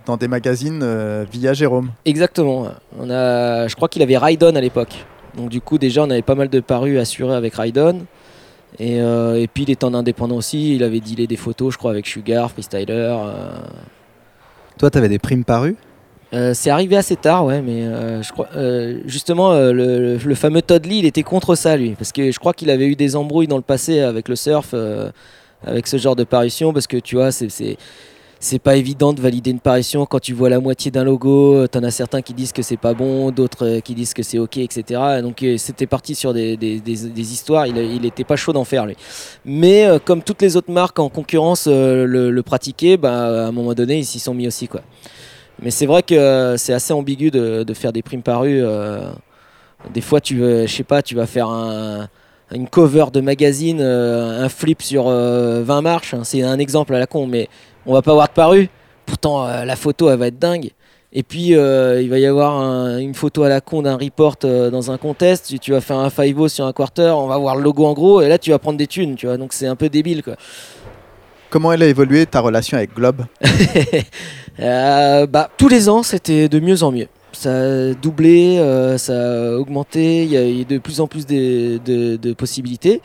dans des magazines euh, via Jérôme. Exactement. ouais. On a, je crois qu'il avait Rydon à l'époque. Donc du coup, déjà, on avait pas mal de parus assurés avec Rydon. Et, euh, et puis, il était en indépendant aussi. Il avait dealé des photos, je crois, avec Sugar, Freestyler. Toi, t'avais des primes parues Euh, c'est arrivé assez tard, ouais, mais euh, je crois, euh, justement, le, le- fameux Todd Lee, il était contre ça, lui. Parce que je crois qu'il avait eu des embrouilles dans le passé avec le surf, avec ce genre de parution, parce que tu vois, c'est- c'est. Pas évident de valider une parution quand tu vois la moitié d'un logo. T'en as certains qui disent que c'est pas bon, d'autres euh, qui disent que c'est ok, etc. Et donc euh, c'était parti sur des, des- des- histoires. Il, il était pas chaud d'en faire lui. Mais euh, comme toutes les autres marques en concurrence euh, le, pratiquaient, bah, à un moment donné ils s'y sont mis aussi quoi. Mais c'est vrai que euh, c'est assez ambigu de, de faire des primes parues. euh, des fois, tu veux, je sais pas, tu vas faire un, une cover de magazine, euh, un flip sur euh, 20 marches. hein, c'est un exemple à la con, mais on va pas avoir de paru. Pourtant, euh, la photo, elle va être dingue. Et puis, euh, il va y avoir un- une photo à la con d'un report euh, dans un contest. Tu, tu vas faire un 5 sur un quarter, on va voir le logo en gros, et là, tu vas prendre des thunes, tu vois. Donc, c'est un peu débile, quoi. Comment elle a évolué ta relation avec Globe? Bah, tous les ans, c'était de mieux en mieux. Ça a doublé, ça a augmenté, il y a eu de plus en plus de, de- de possibilités.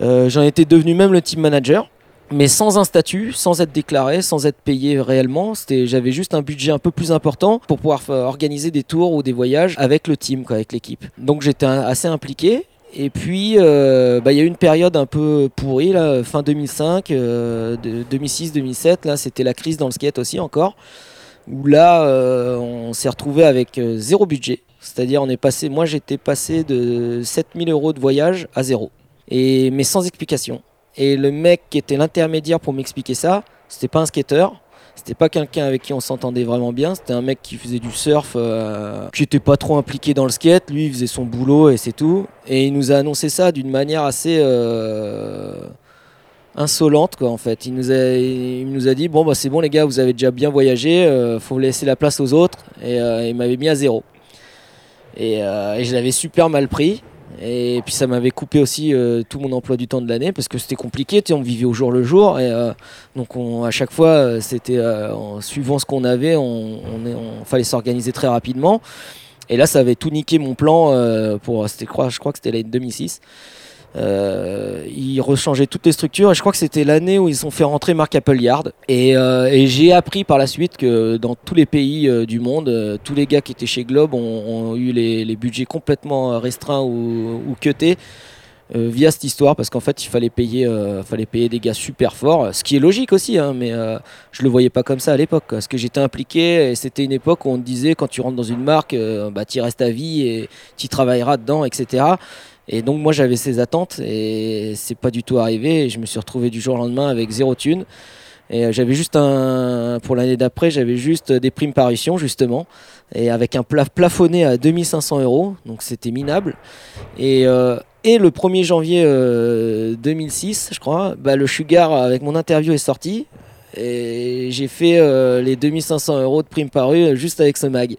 J'en étais devenu même le team manager, mais sans un statut, sans être déclaré, sans être payé réellement. C'était- J'avais juste un budget un peu plus important pour pouvoir fa- organiser des tours ou des voyages avec le team, avec l'équipe. Donc j'étais assez impliqué. Et puis, euh, bah, il y a eu une période un peu pourrie, là, fin 2005, euh, de 2006-2007. Là, c'était la crise dans le skate aussi encore. Où là, euh, on s'est retrouvé avec euh, zéro budget. C'est-à-dire, on est passé, moi, j'étais passé de 7000 euros de voyage à zéro. Et, mais sans explication. Et le mec qui était l'intermédiaire pour m'expliquer ça, c'était pas un skater. C'était pas quelqu'un avec qui on s'entendait vraiment bien. C'était un mec qui faisait du surf, euh, qui était pas trop impliqué dans le skate. Lui, il faisait son boulot et c'est tout. Et il nous a annoncé ça d'une manière assez euh, insolente, quoi. En fait, il nous a, il nous a dit bon bah c'est bon les gars, vous avez déjà bien voyagé, euh, faut laisser la place aux autres. Et il m'avait mis à zéro. Et je l'avais super mal pris. Et puis ça m'avait coupé aussi euh, tout mon emploi du temps de l'année parce que c'était compliqué, on vivait au jour le jour et euh, donc on, à chaque fois euh, c'était en suivant ce qu'on avait, on, fallait s'organiser très rapidement. Et là ça avait tout niqué mon plan pour, je crois que c'était l'année 2006. Euh, ils rechangeaient toutes les structures et je crois que c'était l'année où ils ont fait rentrer Mark Appleyard. Et, euh, et j'ai appris par la suite que dans tous les pays euh, du monde tous les gars qui étaient chez Globe ont, eu les, budgets complètement restreints ou, ou cutés via cette histoire parce qu'en fait il fallait payer, fallait payer des gars super forts ce qui est logique aussi hein, mais je le voyais pas comme ça à l'époque parce que j'étais impliqué et c'était une époque où on disait quand tu rentres dans une marque bah tu restes à vie et tu travailleras dedans etc Et donc moi j'avais ces attentes et c'est pas du tout arrivé. Et je me suis retrouvé du jour au lendemain avec zéro thune. Et euh, j'avais juste un, pour l'année d'après, j'avais juste des primes parution justement, et avec un pla- plafonné à 2500 euros, donc c'était minable. Et, euh, et le 1er janvier euh, 2006, je crois, bah, le Sugar avec mon interview est sorti. Et j'ai fait euh, les 2500 euros de primes parues euh, juste avec ce mag.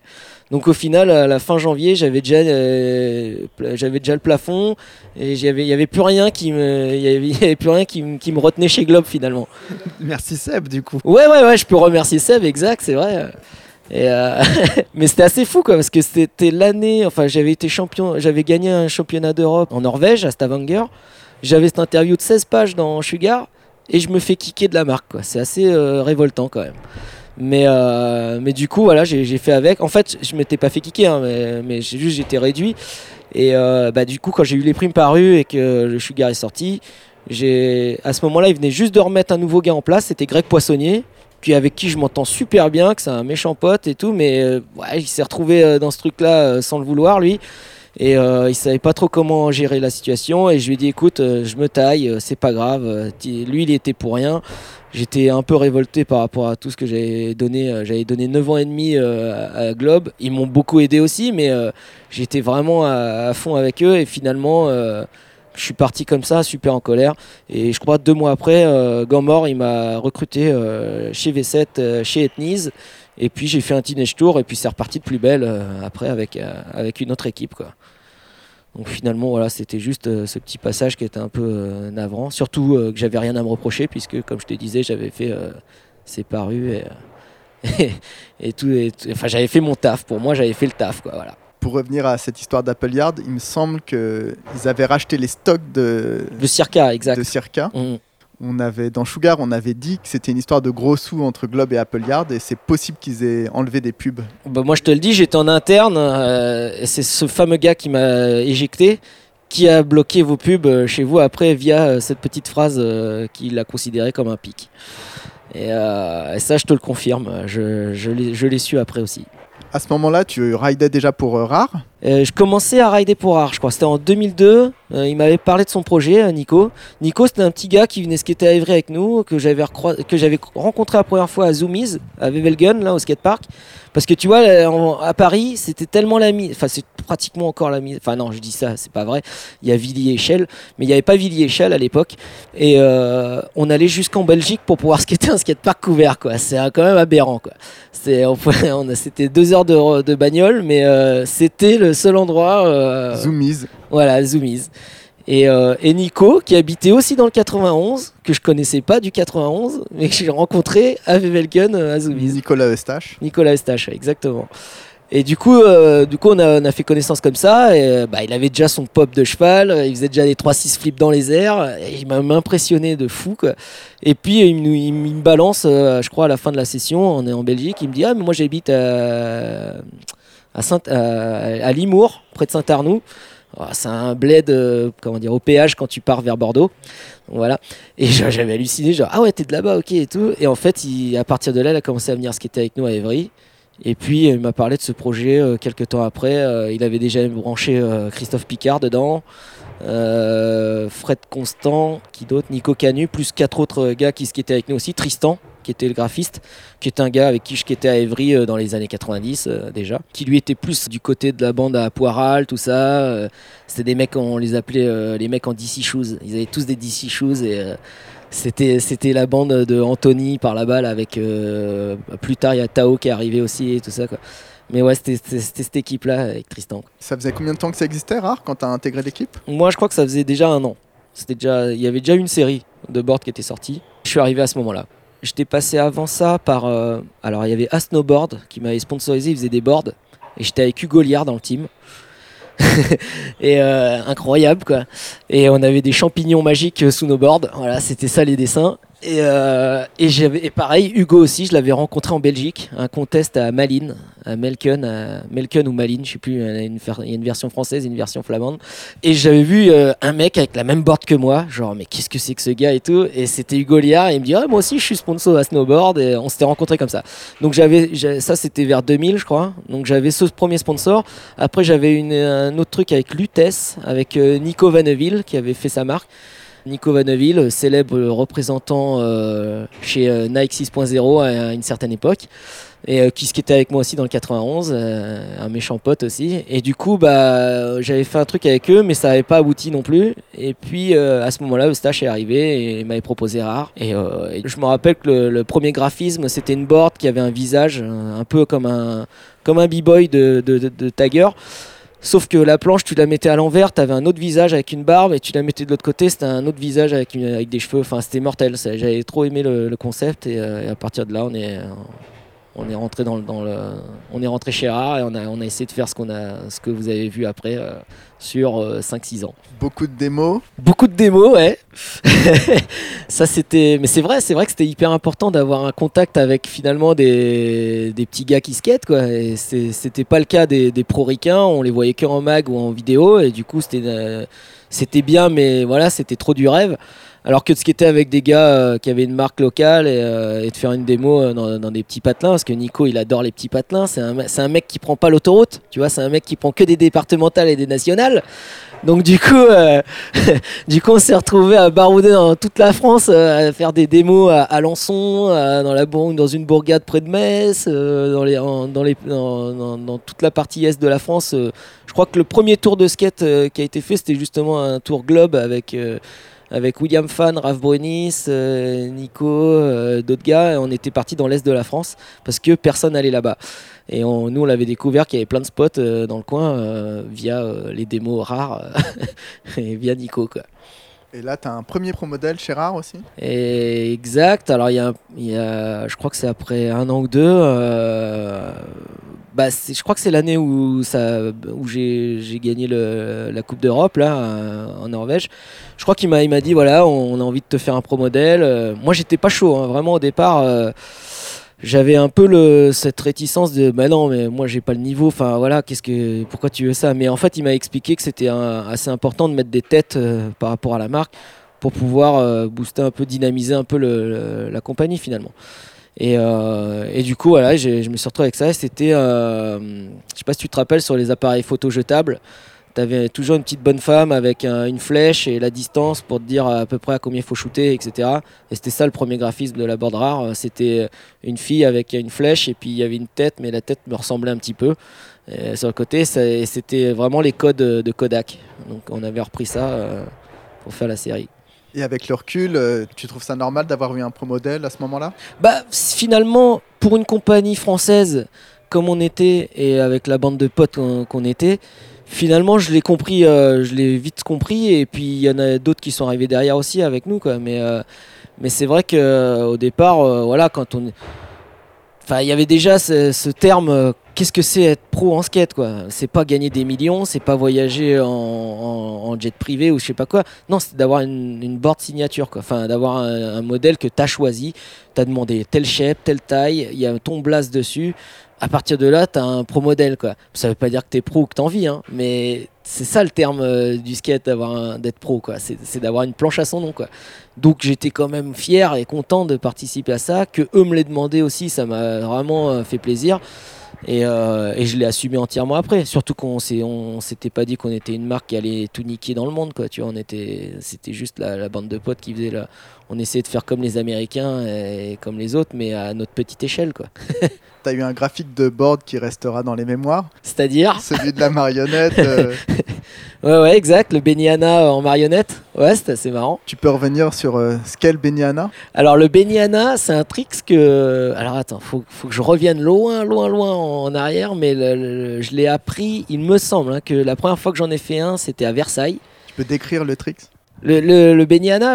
Donc au final, à la fin janvier, j'avais déjà, euh, j'avais déjà le plafond et il n'y avait plus rien qui me, y avait, il y avait plus rien qui, qui me retenait chez Globe finalement. Merci Seb, du coup. Ouais, ouais, ouais, je peux remercier Seb, exact, c'est vrai. Et euh, mais c'était assez fou quoi, parce que c'était l'année, enfin j'avais été champion, j'avais gagné un championnat d'Europe en Norvège à Stavanger. J'avais cette interview de 16 pages dans Sugar et je me fais kicker de la marque quoi. C'est assez euh, révoltant quand même. Mais, euh, mais du coup, voilà, j'ai fait avec. En fait, je m'étais pas fait kicker, hein, mais, j'ai juste j'étais réduit. Et euh, bah, du coup, quand j'ai eu les primes parues et que le Sugar est sorti, à ce moment-là, il venait juste de remettre un nouveau gars en place. C'était Greg Poissonnier, qui avec qui je m'entends super bien, que c'est un méchant pote et tout, mais euh, ouais, il s'est retrouvé dans ce truc-là sans le vouloir, lui. Et euh, il savait pas trop comment gérer la situation. Et je lui ai dit, écoute, je me taille, euh, c'est pas grave. Lui, il était pour rien. J'étais un peu révolté par rapport à tout ce que j'avais donné. Euh, J'avais donné 9 ans et demi euh, à Globe. Ils m'ont beaucoup aidé aussi, mais euh, j'étais vraiment à, fond avec eux. Et finalement, je suis parti comme ça, super en colère. Et je crois deux mois après, Gamor, il m'a recruté chez V7, euh, chez Etnies. Et puis j'ai fait un teenage tour et puis c'est reparti de plus belle après avec, avec une autre équipe. Quoi. Donc finalement, voilà, c'était juste euh, ce petit passage qui était un peu euh, navrant. Surtout euh, que j'avais rien à me reprocher puisque, comme je te disais, j'avais fait euh, ces parus et, et, tout. et tout- enfin, j'avais fait mon taf. Pour moi, j'avais fait le taf. Quoi, voilà. Pour revenir à cette histoire d'Apple Yard, il me semble qu'ils avaient racheté les stocks de, De Circa, exact. de Circa. Mhm. On avait, dans Sugar, on avait dit que c'était une histoire de gros sous entre Globe et Apple Yard et c'est possible qu'ils aient enlevé des pubs. Bah, moi, je te le dis, j'étais en interne. euh, et c'est ce fameux gars qui m'a éjecté qui a bloqué vos pubs euh, chez vous après via euh, cette petite phrase euh, qu'il a considérée comme un pic. Et, euh, et ça, je te le confirme. Je, je l'ai su après aussi. À ce moment-là, tu ridais déjà pour Rare? Euh, je commençais à rider pour Art, je. C'était en 2002. Euh, il m'avait parlé de son projet, euh, Nico. Nico, c'était un petit gars qui venait skater à Évry avec nous, que j'avais rencontré la première fois à Zoomies, à Wevelgem, là, au skatepark. Parce que tu vois, à Paris, c'était tellement la mise. Enfin, c'est pratiquement encore la mise. Enfin, non, je dis ça, c'est pas vrai. Il y a Villiers-Échelle, mais il n'y avait pas Villiers-Échelle à l'époque. Et on allait jusqu'en Belgique pour pouvoir skater un skatepark couvert, quoi. C'est quand même aberrant, quoi. C'était deux heures de, bagnole, mais c'était le seul endroit. euh, Zoomies. voilà, Zoomies. Et, euh, et Nico, qui habitait aussi dans le 91, que je connaissais pas du 91, mais que j'ai rencontré à Wevelgem euh, à Zoomies. Nicolas Eustache. Nicolas Eustache, ouais, exactement. Et du coup, euh, du coup on, a, on a fait connaissance comme ça. Et, bah, il avait déjà son pop de cheval, il faisait déjà des 3-6 flips dans les airs. Et il m'a impressionné de fou. Quoi. Et puis, il, me- il me il me balance, euh, je crois, à la fin de la session, on est en Belgique. Il me dit Ah, mais moi j'habite à, à, Saint, à, à Limours, près de Saint-Arnoux. Oh, c'est un bled, euh, comment dire, au péage quand tu pars vers Bordeaux. Voilà. Et j'a- j'avais halluciné, genre, ah ouais, t'es de là-bas, ok, et tout. Et en fait, à partir de là, il a commencé à venir skater avec nous à Évry. Et puis, il m'a parlé de ce projet euh, quelques temps après. Euh, il avait déjà branché Christophe Picard dedans, Fred Constant, qui d'autre, Nico Canu, plus quatre autres gars qui skataient avec nous aussi. Tristan, qui était le graphiste, qui est un gars avec qui je skatais à Évry euh, dans les années 90 euh, déjà, qui lui était plus du côté de la bande à Poiral, tout ça. Euh, C'était des mecs, on les appelait les mecs en DC Shoes. Ils avaient tous des DC Shoes et c'était, c'était la bande de Anthony par là-bas là, avec euh, plus tard il y a Tao qui est arrivé aussi et tout ça quoi. Mais ouais, c'était, cette équipe-là avec Tristan. Ça faisait combien de temps que ça existait, Rare, quand tu as intégré l'équipe? Moi, je crois que ça faisait déjà un an. C'était déjà, il y avait déjà une série de boards qui était sortie. Je suis arrivé à ce moment-là. J'étais passé avant ça par. euh, alors, il y avait A Snowboard qui m'avait sponsorisé, il faisait des boards. Et j'étais avec Hugo Liard dans le team. et euh, incroyable quoi. Et on avait des champignons magiques sous nos boards. Voilà, c'était ça les dessins. Et, euh, et, et pareil, Hugo aussi, je l'avais rencontré en Belgique, un contest à Malines, à Melken, à Melken ou Malines, je sais plus, il y a une, version française une version flamande. Et j'avais vu euh, un mec avec la même board que moi, genre, mais qu'est-ce que c'est que ce gars et tout. Et c'était Hugo Liard, et il me dit, ah, moi aussi, je suis sponsor à snowboard, et on s'était rencontrés comme ça. Donc j'avais, ça c'était vers 2000, je crois. Donc j'avais ce premier sponsor. Après, j'avais un autre truc avec Lutès, avec euh, Nico Vanneville, qui avait fait sa marque. Nico Vanneville, célèbre représentant euh, chez euh, Nike 6.0 à une certaine époque, et euh, qui skatait avec moi aussi dans le 91, euh, un méchant pote aussi. Et du coup, bah, j'avais fait un truc avec eux, mais ça n'avait pas abouti non plus. Et puis à ce moment-là, Eustache est arrivé et m'avait proposé rare. Et, et je me rappelle que le, premier graphisme, c'était une board qui avait un visage un peu comme un, comme b-boy de, de Tiger. Sauf que la planche, tu la mettais à l'envers, tu avais un autre visage avec une barbe, et tu la mettais de l'autre côté, c'était un autre visage avec, avec des cheveux. Enfin, c'était mortel. J'avais trop aimé le, concept, euh, et à partir de là, on est, on est rentré dans, le- dans le, on est rentré chez Rare, et on a, on a essayé de faire ce qu'on a, ce que vous avez vu après euh, sur euh, 5-6 ans. Beaucoup de démos. Beaucoup de démos, ouais. ça c'était, mais c'est vrai, c'est vrai que c'était hyper important d'avoir un contact avec finalement des, des petits gars qui skatent quoi. Et c'était pas le cas des, des pro ricains, on les voyait que en mag ou en vidéo et du coup c'était, euh, c'était bien, mais voilà, c'était trop du rêve. Alors que de skater avec des gars euh, qui avaient une marque locale et, euh, de faire une démo euh, dans, des petits patelins, parce que Nico il adore les petits patelins, c'est un, mec qui prend pas l'autoroute, tu vois, c'est un mec qui prend que des départementales et des nationales. Donc du coup, du coup, on s'est retrouvé à barouder dans toute la France, à faire des démos à Alençon, dans, la dans une bourgade près de Metz, dans, dans, toute la partie est de la France. je crois que le premier tour de skate qui a été fait, c'était justement un tour globe avec, avec William Fan, Raph Brunis, euh, Nico, euh, d'autres gars. Et on était parti dans l'est de la France parce que personne n'allait là-bas. Et on- nous, on l'avait découvert qu'il y avait plein de spots euh, dans le coin via les démos rares et via Nico. Quoi. Et là, tu as un premier pro modèle chez Rare aussi? Et exact. Alors, il y a, y je crois que c'est après un an ou deux. euh, bah, je crois que c'est l'année où, j'ai gagné la Coupe d'Europe euh, en Norvège. Je crois qu'il m'a dit voilà, on, a envie de te faire un pro modèle. Euh, moi, j'étais pas chaud, hein, vraiment au départ. euh, j'avais un peu cette réticence de bah non mais moi j'ai pas le niveau enfin voilà qu'est-ce que pourquoi tu veux ça? Mais en fait il m'a expliqué que c'était assez important de mettre des têtes par rapport à la marque pour pouvoir booster un peu dynamiser un peu la compagnie finalement et, euh, et du coup voilà je me suis retrouvé avec ça c'était euh, je sais pas si tu te rappelles sur les appareils photo jetables T'avais toujours une petite bonne femme avec un- une flèche et la distance pour te dire à peu près à combien il faut shooter, etc. Et c'était ça le premier graphisme de la board rare. C'était une fille avec une flèche et puis il y avait une tête, mais la tête me ressemblait un petit peu. Sur le côté, c'était vraiment les codes de Kodak. Donc on avait repris ça euh, pour faire la série. Et avec le recul, euh, tu trouves ça normal d'avoir eu un pro modèle à ce moment-là? Bah finalement, pour une compagnie française comme on était et avec la bande de potes qu'on était, finalement je l'ai compris, euh, je l'ai vite compris et puis il y en a d'autres qui sont arrivés derrière aussi avec nous quoi. Mais euh, mais c'est vrai que au départ, voilà, quand on Enfin, il y avait déjà ce, ce terme, euh, qu'est-ce que c'est être pro en skate, quoi. C'est pas gagner des millions, c'est pas voyager en, en- en jet privé ou je sais pas quoi. Non, c'est d'avoir une, une board signature, quoi. Enfin, d'avoir un, un modèle que t'as choisi, t'as demandé telle shape, telle taille, il y a ton blast dessus. À partir de là, t'as un pro modèle, quoi. Ça veut pas dire que t'es pro ou que t'en vis, hein, mais c'est ça le terme euh, du skate, d'être pro. C'est d'avoir une planche à son nom, quoi. Donc j'étais quand même fier et content de participer à ça, que eux me l'aient demandé aussi, ça m'a vraiment euh, fait plaisir. Et, euh, et je l'ai assumé entièrement après. Surtout qu'on on s'était pas dit qu'on était une marque qui allait tout niquer dans le monde, quoi. Tu vois, on était, c'était juste la, la bande de potes qui faisait. On essayait de faire comme les Américains et comme les autres, mais à notre petite échelle, quoi. Tu as eu un graphique de board qui restera dans les mémoires, C'est-à-dire celui de la marionnette. euh, Ouais, ouais, exact. Le Beniana en marionnette. Ouais, c'était assez marrant. tu peux revenir sur euh, Scale Beniana? Alors le Beniana, c'est un trick que... Alors attends, faut, faut que je revienne loin, loin, loin en arrière, mais le- le- je l'ai appris, il me semble, hein, que la première fois que j'en ai fait un, c'était à Versailles. Tu peux décrire le trick Le, le, le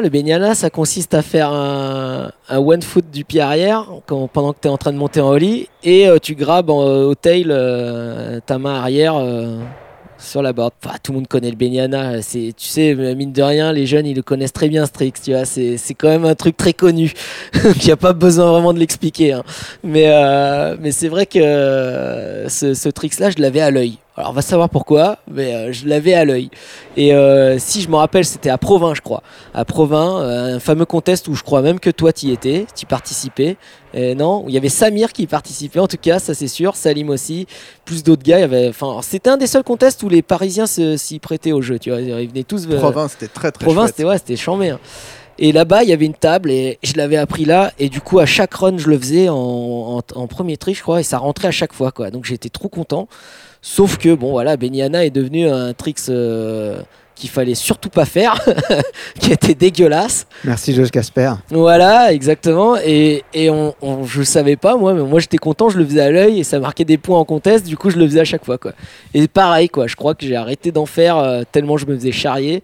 le ça consiste à faire un, one foot du pied arrière quand- pendant que tu es en train de monter en ollie et euh, tu grabes en- au tail euh, ta main arrière euh, sur la board. Tout le monde connaît le. C'est, tu sais, mine de rien, les jeunes, ils le connaissent très bien, ce trick. Tu c'est, quand même un truc très connu. Il n'y a pas besoin vraiment de l'expliquer. hein. Mais, euh, mais c'est vrai que euh, ce, ce trick-là, je l'avais à l'œil. Alors, on va savoir pourquoi, mais euh, je l'avais à l'œil. Et euh, si je me rappelle, c'était à Provins, je crois. À Provins, euh, un fameux contest où je crois même que toi, tu y étais, tu participais. Et non, il y avait Samir qui participait, en tout cas, ça c'est sûr. Salim aussi, plus d'autres gars. Il y avait, enfin, c'était un des seuls contests où les Parisiens s'y prêtaient au jeu. Tu vois, ils venaient tous. Provins, c'était très très Provins, c'était ouais, c'était chambé. hein. Et là-bas, il y avait une table et je l'avais appris là. Et du coup, à chaque run, je le faisais en, en- en premier tri, je crois, et ça rentrait à chaque fois. Quoi. Donc j'étais trop content. Sauf que, bon, voilà, Beniana est devenu un tricks euh, qu'il fallait surtout pas faire, qui était dégueulasse. Merci Josh Casper. Voilà, exactement. Et, et on, on- je savais pas, moi, mais moi j'étais content, je le faisais à l'œil et ça marquait des points en contest. Du coup, je le faisais à chaque fois. Quoi. Et pareil, quoi, je crois que j'ai arrêté d'en faire euh, tellement je me faisais charrier.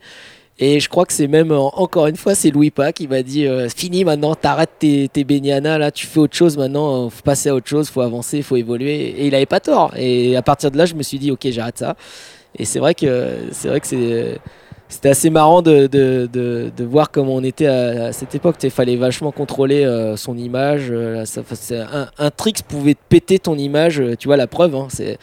Et je crois que c'est même, encore une fois, c'est Louis Pa qui m'a dit euh, Fini maintenant, t'arrêtes tes, tes là, tu fais autre chose maintenant, euh, faut passer à autre chose, faut avancer, faut évoluer. Et il avait pas tort. Et à partir de là, je me suis dit Ok, j'arrête ça. Et c'est vrai que c'est vrai que. C'était assez marrant de, de, de, voir comment on était à, cette époque. Il fallait vachement contrôler euh, son image. euh, un, un trick pouvait te péter ton image. tu vois la preuve. hein, c'est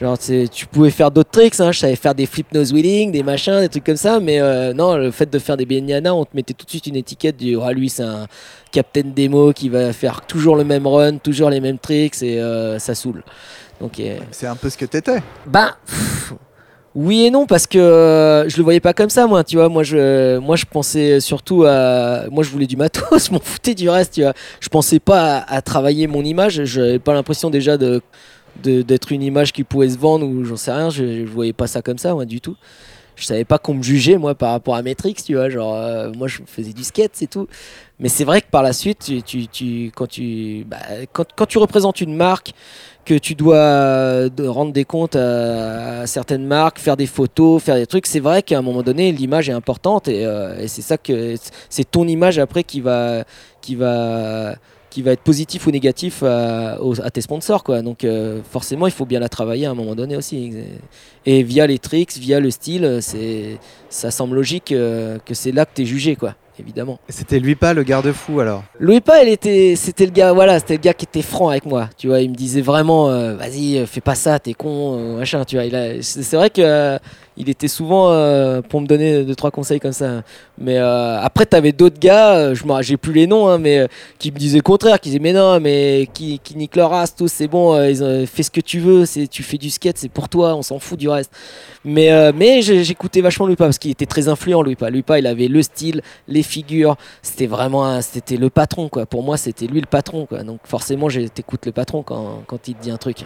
genre tu pouvais faire d'autres tricks. hein, je savais faire des flip nose wheeling, des machins, des trucs comme ça. Mais euh, non, le fait de faire des baignana, on te mettait tout de suite une étiquette du ah, lui c'est un captain démo qui va faire toujours le même run, toujours les mêmes tricks et euh, ça saoule. Donc euh, C'est un peu ce que t'étais. ben, pff, oui et non parce que euh, je le voyais pas comme ça moi, tu vois. Moi je, moi je pensais surtout à, moi je voulais du matos, je m'en foutais du reste, tu vois. Je pensais pas à, à travailler mon image. J'avais pas l'impression déjà de- d'être une image qui pouvait se vendre ou j'en sais rien. Je, je voyais pas ça comme ça moi du tout. Je savais pas qu'on me jugeait moi par rapport à tricks, tu vois. Genre euh, moi je faisais du skate, c'est tout. Mais c'est vrai que par la suite, tu, tu, quand tu, bah, quand, quand tu représentes une marque que tu dois euh, rendre des comptes à, à certaines marques, faire des photos, faire des trucs. C'est vrai qu'à un moment donné, l'image est importante et, euh, et c'est ça que c'est ton image après qui va, qui va, qui va être positif ou négatif à, aux- à tes sponsors, quoi. Donc euh, forcément, il faut bien la travailler à un moment donné aussi. Et via les tricks, via le style, c'est, ça semble logique euh, que c'est là que tu es jugé, quoi. Évidemment. Et C'était lui pas le garde-fou alors? Louis pas, il était, c'était le gars, voilà, c'était le gars qui était franc avec moi. Tu vois, il me disait vraiment, euh, vas-y, fais pas ça, t'es con, machin. Tu vois, il a, c'est vrai que il était souvent pour me donner deux trois conseils comme ça. Mais euh, après, t'avais d'autres gars, euh, je j'ai plus les noms, hein, mais euh, qui me disaient le contraire, qui disaient mais non, mais qui, qui niquent leur race, tous, c'est bon, euh, ils, fais ce que tu veux, c'est, tu fais du skate, c'est pour toi, on s'en fout du reste. Mais, mais j'écoutais vachement Louis pas parce qu'il était très influent. Louis pas, il avait le style, les figures, c'était vraiment c'était le patron quoi. Pour moi c'était lui le patron quoi. Donc forcément t'écoutes le patron quand, quand il te dit un truc.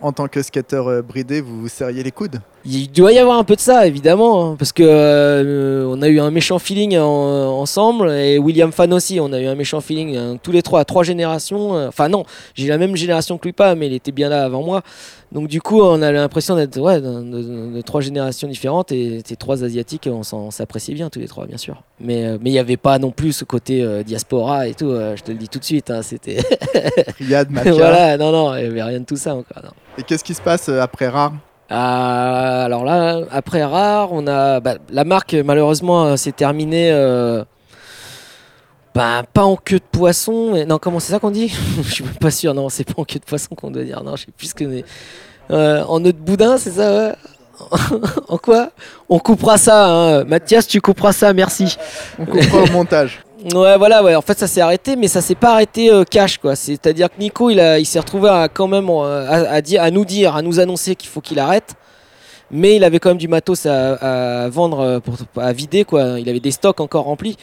En tant que skater euh, bridé, vous vous serriez les coudes? Il doit y avoir un peu de ça évidemment hein, parce que on a eu un méchant feeling en- ensemble et William Fan aussi on a eu un méchant feeling hein, tous les trois trois générations euh, enfin non j'ai la même génération que lui pas mais il était bien là avant moi donc du coup on a l'impression d'être ouais, de, de- de trois générations différentes et ces trois asiatiques on s'appréciait bien tous les trois bien sûr mais euh, mais il n'y avait pas non plus ce côté euh, diaspora et tout euh, je te le dis tout de suite hein, c'était Mafia. voilà non non il n'y avait rien de tout ça encore non. Et qu'est-ce qui se passe après Rare? Euh, alors là, après Rare, on a bah, la marque malheureusement euh, s'est terminée. euh, bah, pas en queue de poisson. non, comment c'est ça qu'on dit? Je suis même pas sûr. Non, c'est pas en queue de poisson qu'on doit dire. Non, je sais plus ce que. Euh, en œuf de boudin, c'est ça En quoi? On coupera ça. Hein. Mathias, tu couperas ça. Merci. On comprend au montage. Ouais, voilà, ouais. En fait, ça s'est arrêté, mais ça s'est pas arrêté euh, cash, quoi. C'est-à-dire que Nico, il, a, il s'est retrouvé à, quand même à, à nous dire, à nous annoncer qu'il faut qu'il arrête. Mais il avait quand même du matos à, vendre, euh, pour, à vider, quoi. Il avait des stocks encore remplis.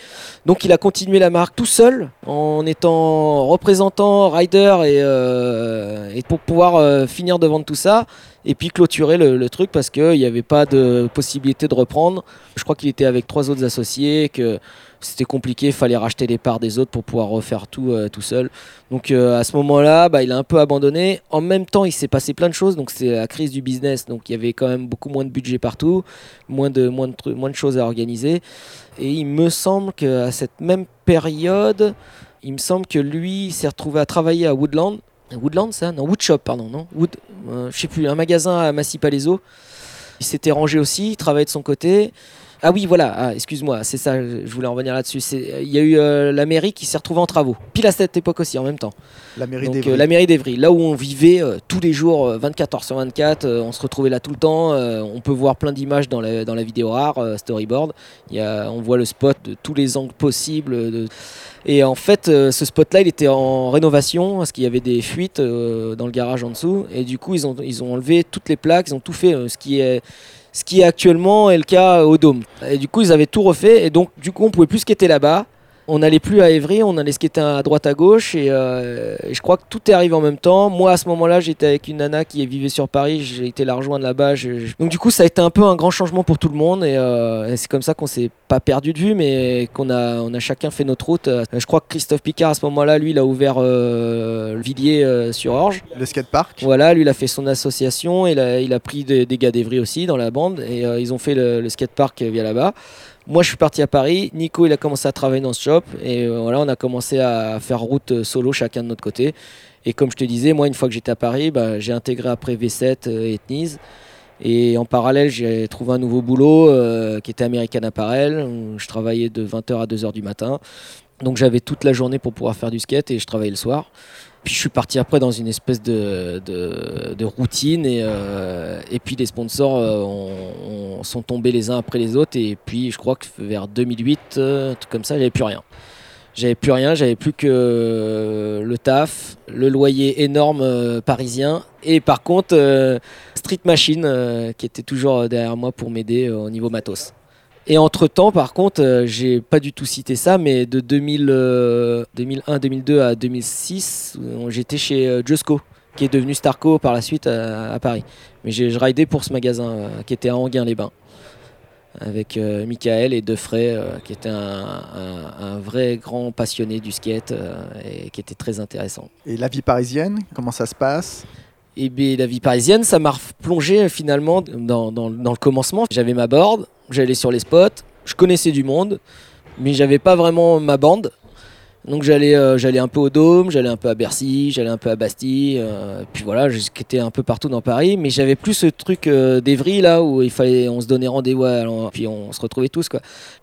Donc, il a continué la marque tout seul, en étant représentant, rider, et, euh, et pour pouvoir finir de vendre tout ça. Et puis clôturer le, le truc parce qu'il n'y avait pas de possibilité de reprendre. Je crois qu'il était avec trois autres associés, que c'était compliqué, il fallait racheter les parts des autres pour pouvoir refaire tout euh, tout seul. Donc euh, à ce moment-là, bah, il a un peu abandonné. En même temps, il s'est passé plein de choses, donc c'est la crise du business, donc il y avait quand même beaucoup moins de budget partout, moins de, choses à organiser. Et il me semble qu'à cette même période, il me semble que lui s'est retrouvé à travailler à Woodland. Woodland, ça Non, Woodshop, pardon, non Wood, euh, je sais plus, un magasin à Massy. Il s'était rangé aussi, il travaillait de son côté. Ah oui, voilà, ah, excuse-moi, c'est ça, je voulais en revenir là-dessus. C'est- Il y a eu euh, la mairie qui s'est retrouvée en travaux, pile à cette époque aussi, en même temps. La mairie d'Evry. euh, la mairie d'Evry, là où on vivait euh, tous les jours, euh, 24 heures sur 24, euh, on se retrouvait là tout le temps. euh, on peut voir plein d'images dans la, dans la vidéo rare, euh, storyboard. Il y a, on voit le spot de tous les angles possibles. euh, de- Et en fait, euh, ce spot-là, il était en rénovation parce qu'il y avait des fuites euh, dans le garage en dessous. Et du coup, ils ont, ils ont enlevé toutes les plaques, ils ont tout fait, euh, ce qui est ce qui actuellement est le cas au Dôme. Et du coup, ils avaient tout refait, et donc du coup, on pouvait plus skater là-bas. On n'allait plus à Évry, on allait skater à droite à gauche, et, euh, et je crois que tout est arrivé en même temps. Moi, à ce moment-là, j'étais avec une nana qui vivait sur Paris, j'ai été la rejoindre là-bas. je- je- Donc du coup, ça a été un peu un grand changement pour tout le monde, et, euh, et c'est comme ça qu'on s'est pas perdu de vue, mais qu'on a, on a chacun fait notre route. Euh, Je crois que Christophe Picard, à ce moment-là, lui, il a ouvert euh, le Villiers sur Orge. Le skatepark. Voilà, lui il a fait son association, il a, il a pris des, des gars d'Evry aussi dans la bande et ils ont fait le, le skatepark via là-bas. Moi je suis parti à Paris, Nico il a commencé à travailler dans ce shop et euh, voilà on a commencé à faire route euh, solo chacun de notre côté. Et comme je te disais, moi une fois que j'étais à Paris, bah, j'ai intégré après V7 euh, et Etnies. Et en parallèle, j'ai trouvé un nouveau boulot qui était American Apparel. je travaillais de 20h à 2h du matin. Donc j'avais toute la journée pour pouvoir faire du skate et je travaillais le soir. Puis je suis parti après dans une espèce de, de, routine et, euh, et puis les sponsors euh, ont- ont- sont tombés les uns après les autres et puis je crois que vers 2008, euh, truc comme ça, j'avais plus rien. J'avais plus rien, j'avais plus que le taf, le loyer énorme parisien et par contre Street Machine qui était toujours derrière moi pour m'aider au niveau matos. Et entre temps, par contre, euh, j'ai pas du tout cité ça, mais de 2000, euh, 2001, 2002 à 2006, euh, j'étais chez euh, Jusco, qui est devenu Starco par la suite à, à Paris. Mais j'ai- je ridais pour ce magasin euh, qui était à Anguin-les-Bains, avec euh, Michael et Defray, euh, qui était un, un- un vrai grand passionné du skate euh, et qui était très intéressant. Et la vie parisienne, comment ça se passe? Et bien, la vie parisienne, ça m'a plongé finalement dans, dans- dans le commencement. J'avais ma board, j'allais sur les spots, je connaissais du monde, mais j'avais pas vraiment ma bande. Donc j'allais euh, un peu au Dôme, j'allais un peu à Bercy, j'allais un peu à Bastille, euh, puis voilà, j'étais un peu partout dans Paris, mais j'avais plus ce truc euh, d'Evry là où il fallait, on se donnait rendez-vous, puis on se retrouvait tous.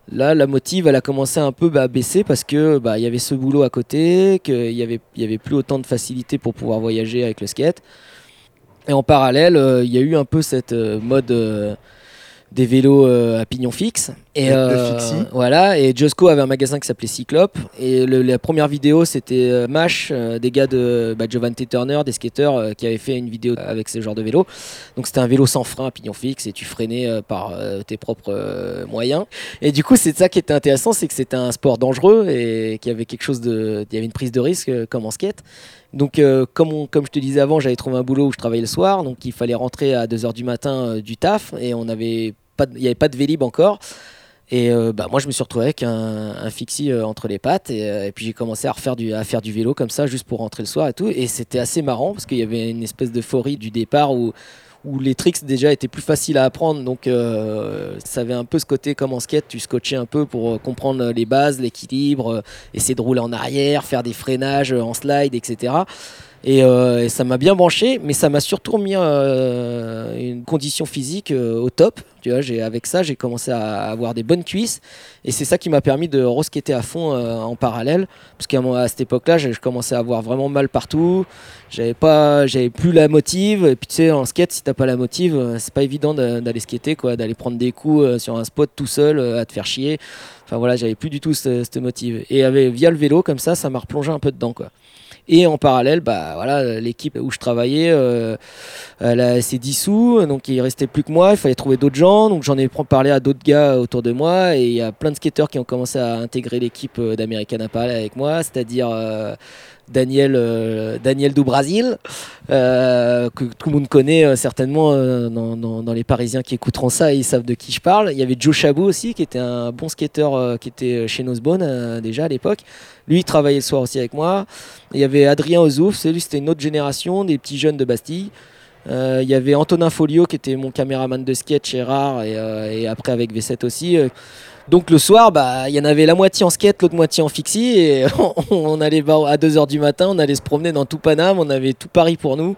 Là, la motive, elle a commencé un peu bah, à baisser parce que bah, y avait ce boulot à côté, qu'il y avait, y avait plus autant de facilité pour pouvoir voyager avec le skate. Et en parallèle, il y a eu un peu cette mode des vélos euh, à pignon fixe. Et euh, voilà. Et Josco avait un magasin qui s'appelait Cyclope. Et le- la première vidéo, c'était euh, Mash, des gars de bah, Giovanni Turner, des skateurs, qui avaient fait une vidéo avec ce genre de vélo. Donc c'était un vélo sans frein à pignon fixe et tu freinais par tes propres moyens. Et du coup, c'est ça qui était intéressant, c'est que c'était un sport dangereux et qu'il y avait quelque chose de, il y avait une prise de risque comme en skate. Donc, euh, comme, comme je te disais avant, j'avais trouvé un boulot où je travaillais le soir, donc il fallait rentrer à 2h du matin euh, du taf et on pas, il n'y avait pas de Vélib encore. Et euh, bah, moi, je me suis retrouvé avec un, un fixie entre les pattes et, et puis j'ai commencé à refaire du, à faire du vélo comme ça, juste pour rentrer le soir et tout. Et c'était assez marrant parce qu'il y avait une espèce d'euphorie du départ où où les tricks déjà étaient plus faciles à apprendre. Donc euh, ça avait un peu ce côté comme en skate, tu scotchais un peu pour euh, comprendre les bases, l'équilibre, euh, essayer de rouler en arrière, faire des freinages en slide, etc. Et, euh, et ça m'a bien branché, mais ça m'a surtout mis euh, une condition physique euh, au top. Tu vois, j'ai, avec ça, j'ai commencé à avoir des bonnes cuisses. Et c'est ça qui m'a permis de reskater à fond euh, en parallèle. Parce qu'à cette époque-là, je commençais à avoir vraiment mal partout. J'avais pas, j'avais plus la motive. Et puis tu sais, en skate, si t'as pas la motive, c'est pas évident de- d'aller skater, quoi, d'aller prendre des coups sur un spot tout seul, à te faire chier. Enfin voilà, j'avais plus du tout ce- cette motive. Et avec, via le vélo, comme ça, ça m'a replongé un peu dedans, quoi. Et en parallèle, bah voilà, l'équipe où je travaillais, euh, elle s'est dissous, donc il restait plus que moi. Il fallait trouver d'autres gens, donc j'en ai parlé à d'autres gars autour de moi, et il y a plein de skateurs qui ont commencé à intégrer l'équipe euh, d'American Apparel avec moi, c'est-à-dire euh, Daniel, euh, Daniel do Brasil, euh, que tout le monde connaît euh, certainement dans, les Parisiens qui écouteront ça, ils savent de qui je parle. Il y avait Joe Chabot aussi, qui était un bon skateur euh, qui était chez Nosebone déjà à l'époque. Lui, il travaillait le soir aussi avec moi. Il y avait Adrien Ozouf, c'est lui, c'était une autre génération, des petits jeunes de Bastille. Il y avait Antonin Folio qui était mon caméraman de sketch Rare et, euh, et après avec V7 aussi. Donc le soir, bah, il y en avait la moitié en skate, l'autre moitié en fixie et on, allait à 2h du matin, on allait se promener dans tout Paname, on avait tout Paris pour nous.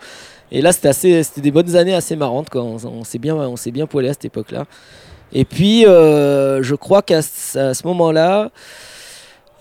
Et là, c'était des bonnes années assez marrantes. Quoi. On, s'est bien, bien poilé à cette époque-là. Et puis, euh, je crois qu'à ce moment-là,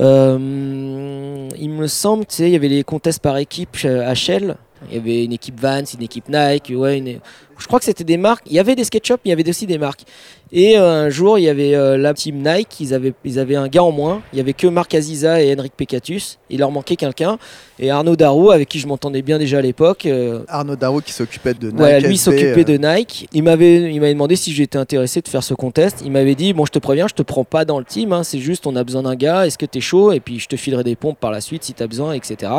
euh, il me semble, tu il y avait les contests par équipe à Shell. Il y avait une équipe Vans, une équipe Nike. Ouais, une- Je crois que c'était des marques. Il y avait des SketchUp, mais il y avait aussi des marques. Et euh, un jour, il y avait euh, la team Nike. Ils avaient, ils avaient un gars en moins. Il y avait que Marc Aziza et Henrik Pekatus. Il leur manquait quelqu'un. Et Arnaud Darou, avec qui je m'entendais bien déjà à l'époque. euh, Arnaud Darro qui s'occupait de Nike. Ouais, lui s'occupait de Nike. Il m'avait, il m'avait demandé si j'étais intéressé de faire ce contest. Il m'avait dit bon, je te préviens, je te prends pas dans le team. hein, c'est juste, on a besoin d'un gars. Est-ce que t'es chaud? Et puis je te filerai des pompes par la suite si t'as besoin, etc.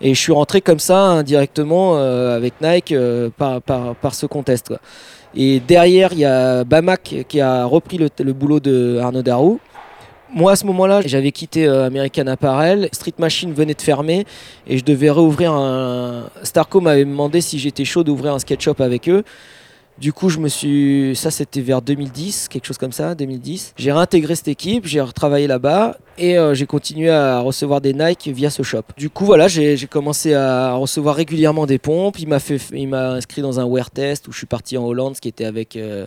Et je suis rentré comme ça indirectement euh, avec Nike euh, par, par, par ce contest. Et derrière, il y a Bamak qui a repris le, boulot de Arnaud Darou. Moi, à ce moment-là, j'avais quitté euh, American Apparel. Street Machine venait de fermer et je devais réouvrir un. Starco m'avait demandé si j'étais chaud d'ouvrir un sketch-shop avec eux. Du coup, je me suis. Ça, c'était vers 2010, quelque chose comme ça, 2010. J'ai réintégré cette équipe, j'ai retravaillé là-bas et euh, j'ai continué à recevoir des Nike via ce shop. Du coup, voilà, j'ai commencé à recevoir régulièrement des pompes. Il m'a fait, il m'a inscrit dans un wear test où je suis parti en Hollande, ce qui était avec. euh,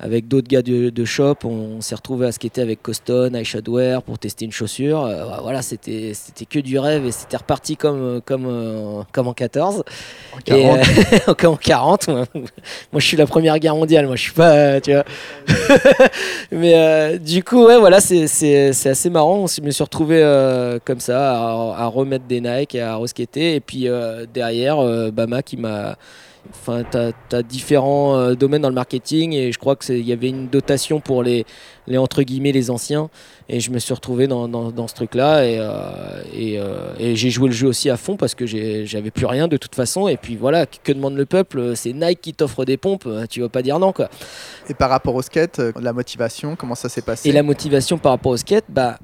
avec d'autres gars de, de shop, on s'est retrouvé à skater avec Coston, iShadwear pour tester une chaussure. Euh, voilà, c'était c'était que du rêve et c'était reparti comme comme euh, comme en 14. en Et, 40. euh, comme en 40. Moi, Moi, je suis la première guerre mondiale. Moi, je suis pas, euh, tu vois. Mais euh, du coup, ouais, voilà, c'est- assez marrant. Je me suis retrouvé euh, comme ça à, à remettre des Nike et à reskater. Et puis euh, derrière, euh, Bama qui m'a. Enfin, tu as, différents euh, domaines dans le marketing et je crois qu'il y avait une dotation pour les, les entre guillemets les anciens. Et je me suis retrouvé dans, dans, dans ce truc là et, euh, et, euh, et j'ai joué le jeu aussi à fond parce que j'avais plus rien de toute façon. Et puis voilà que demande le peuple? C'est Nike qui t'offre des pompes tu vas pas dire non quoi. Et par rapport au skate, la motivation, comment ça s'est passé? Et la motivation par rapport au skate bah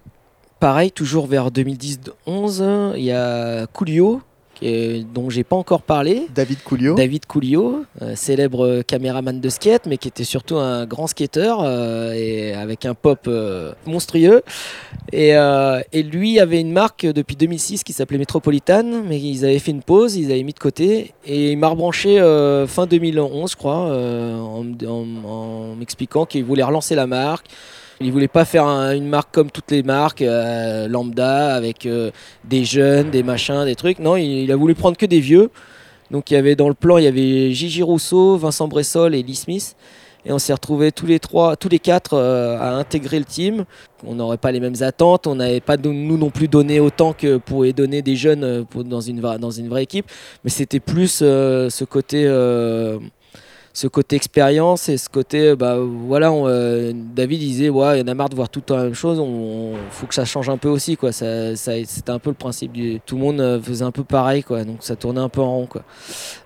pareil toujours vers 2010-11 il y a Coolio est- dont j'ai pas encore parlé David Coulio. David Coolio, euh, célèbre caméraman de skate, mais qui était surtout un grand skateur euh, et avec un pop euh, monstrueux. Et, et lui avait une marque depuis 2006 qui s'appelait Metropolitan, mais ils avaient fait une pause, ils avaient mis de côté, et il m'a rebranché fin 2011, je crois, en, m- en- en m'expliquant qu'il voulait relancer la marque. Il voulait pas faire un- une marque comme toutes les marques euh, lambda avec euh, des jeunes, des machins, des trucs. Non, il, a voulu prendre que des vieux. Donc il y avait dans le plan, il y avait Gigi Rousseau, Vincent Bressol et Lee Smith. Et on s'est retrouvés tous les trois, tous les quatre euh, à intégrer le team. On n'aurait pas les mêmes attentes, on n'avait pas nous non plus donné autant que pourraient donner des jeunes dans, une, dans une vraie équipe. Mais c'était plus ce côté ce côté expérience et ce côté bah voilà euh, David disait ouais il y en a marre de voir tout le temps la même chose on, faut que ça change un peu aussi quoi. Ça, ça- c'était un peu le principe du tout le monde euh, faisait un peu pareil quoi. Donc ça tournait un peu en rond quoi.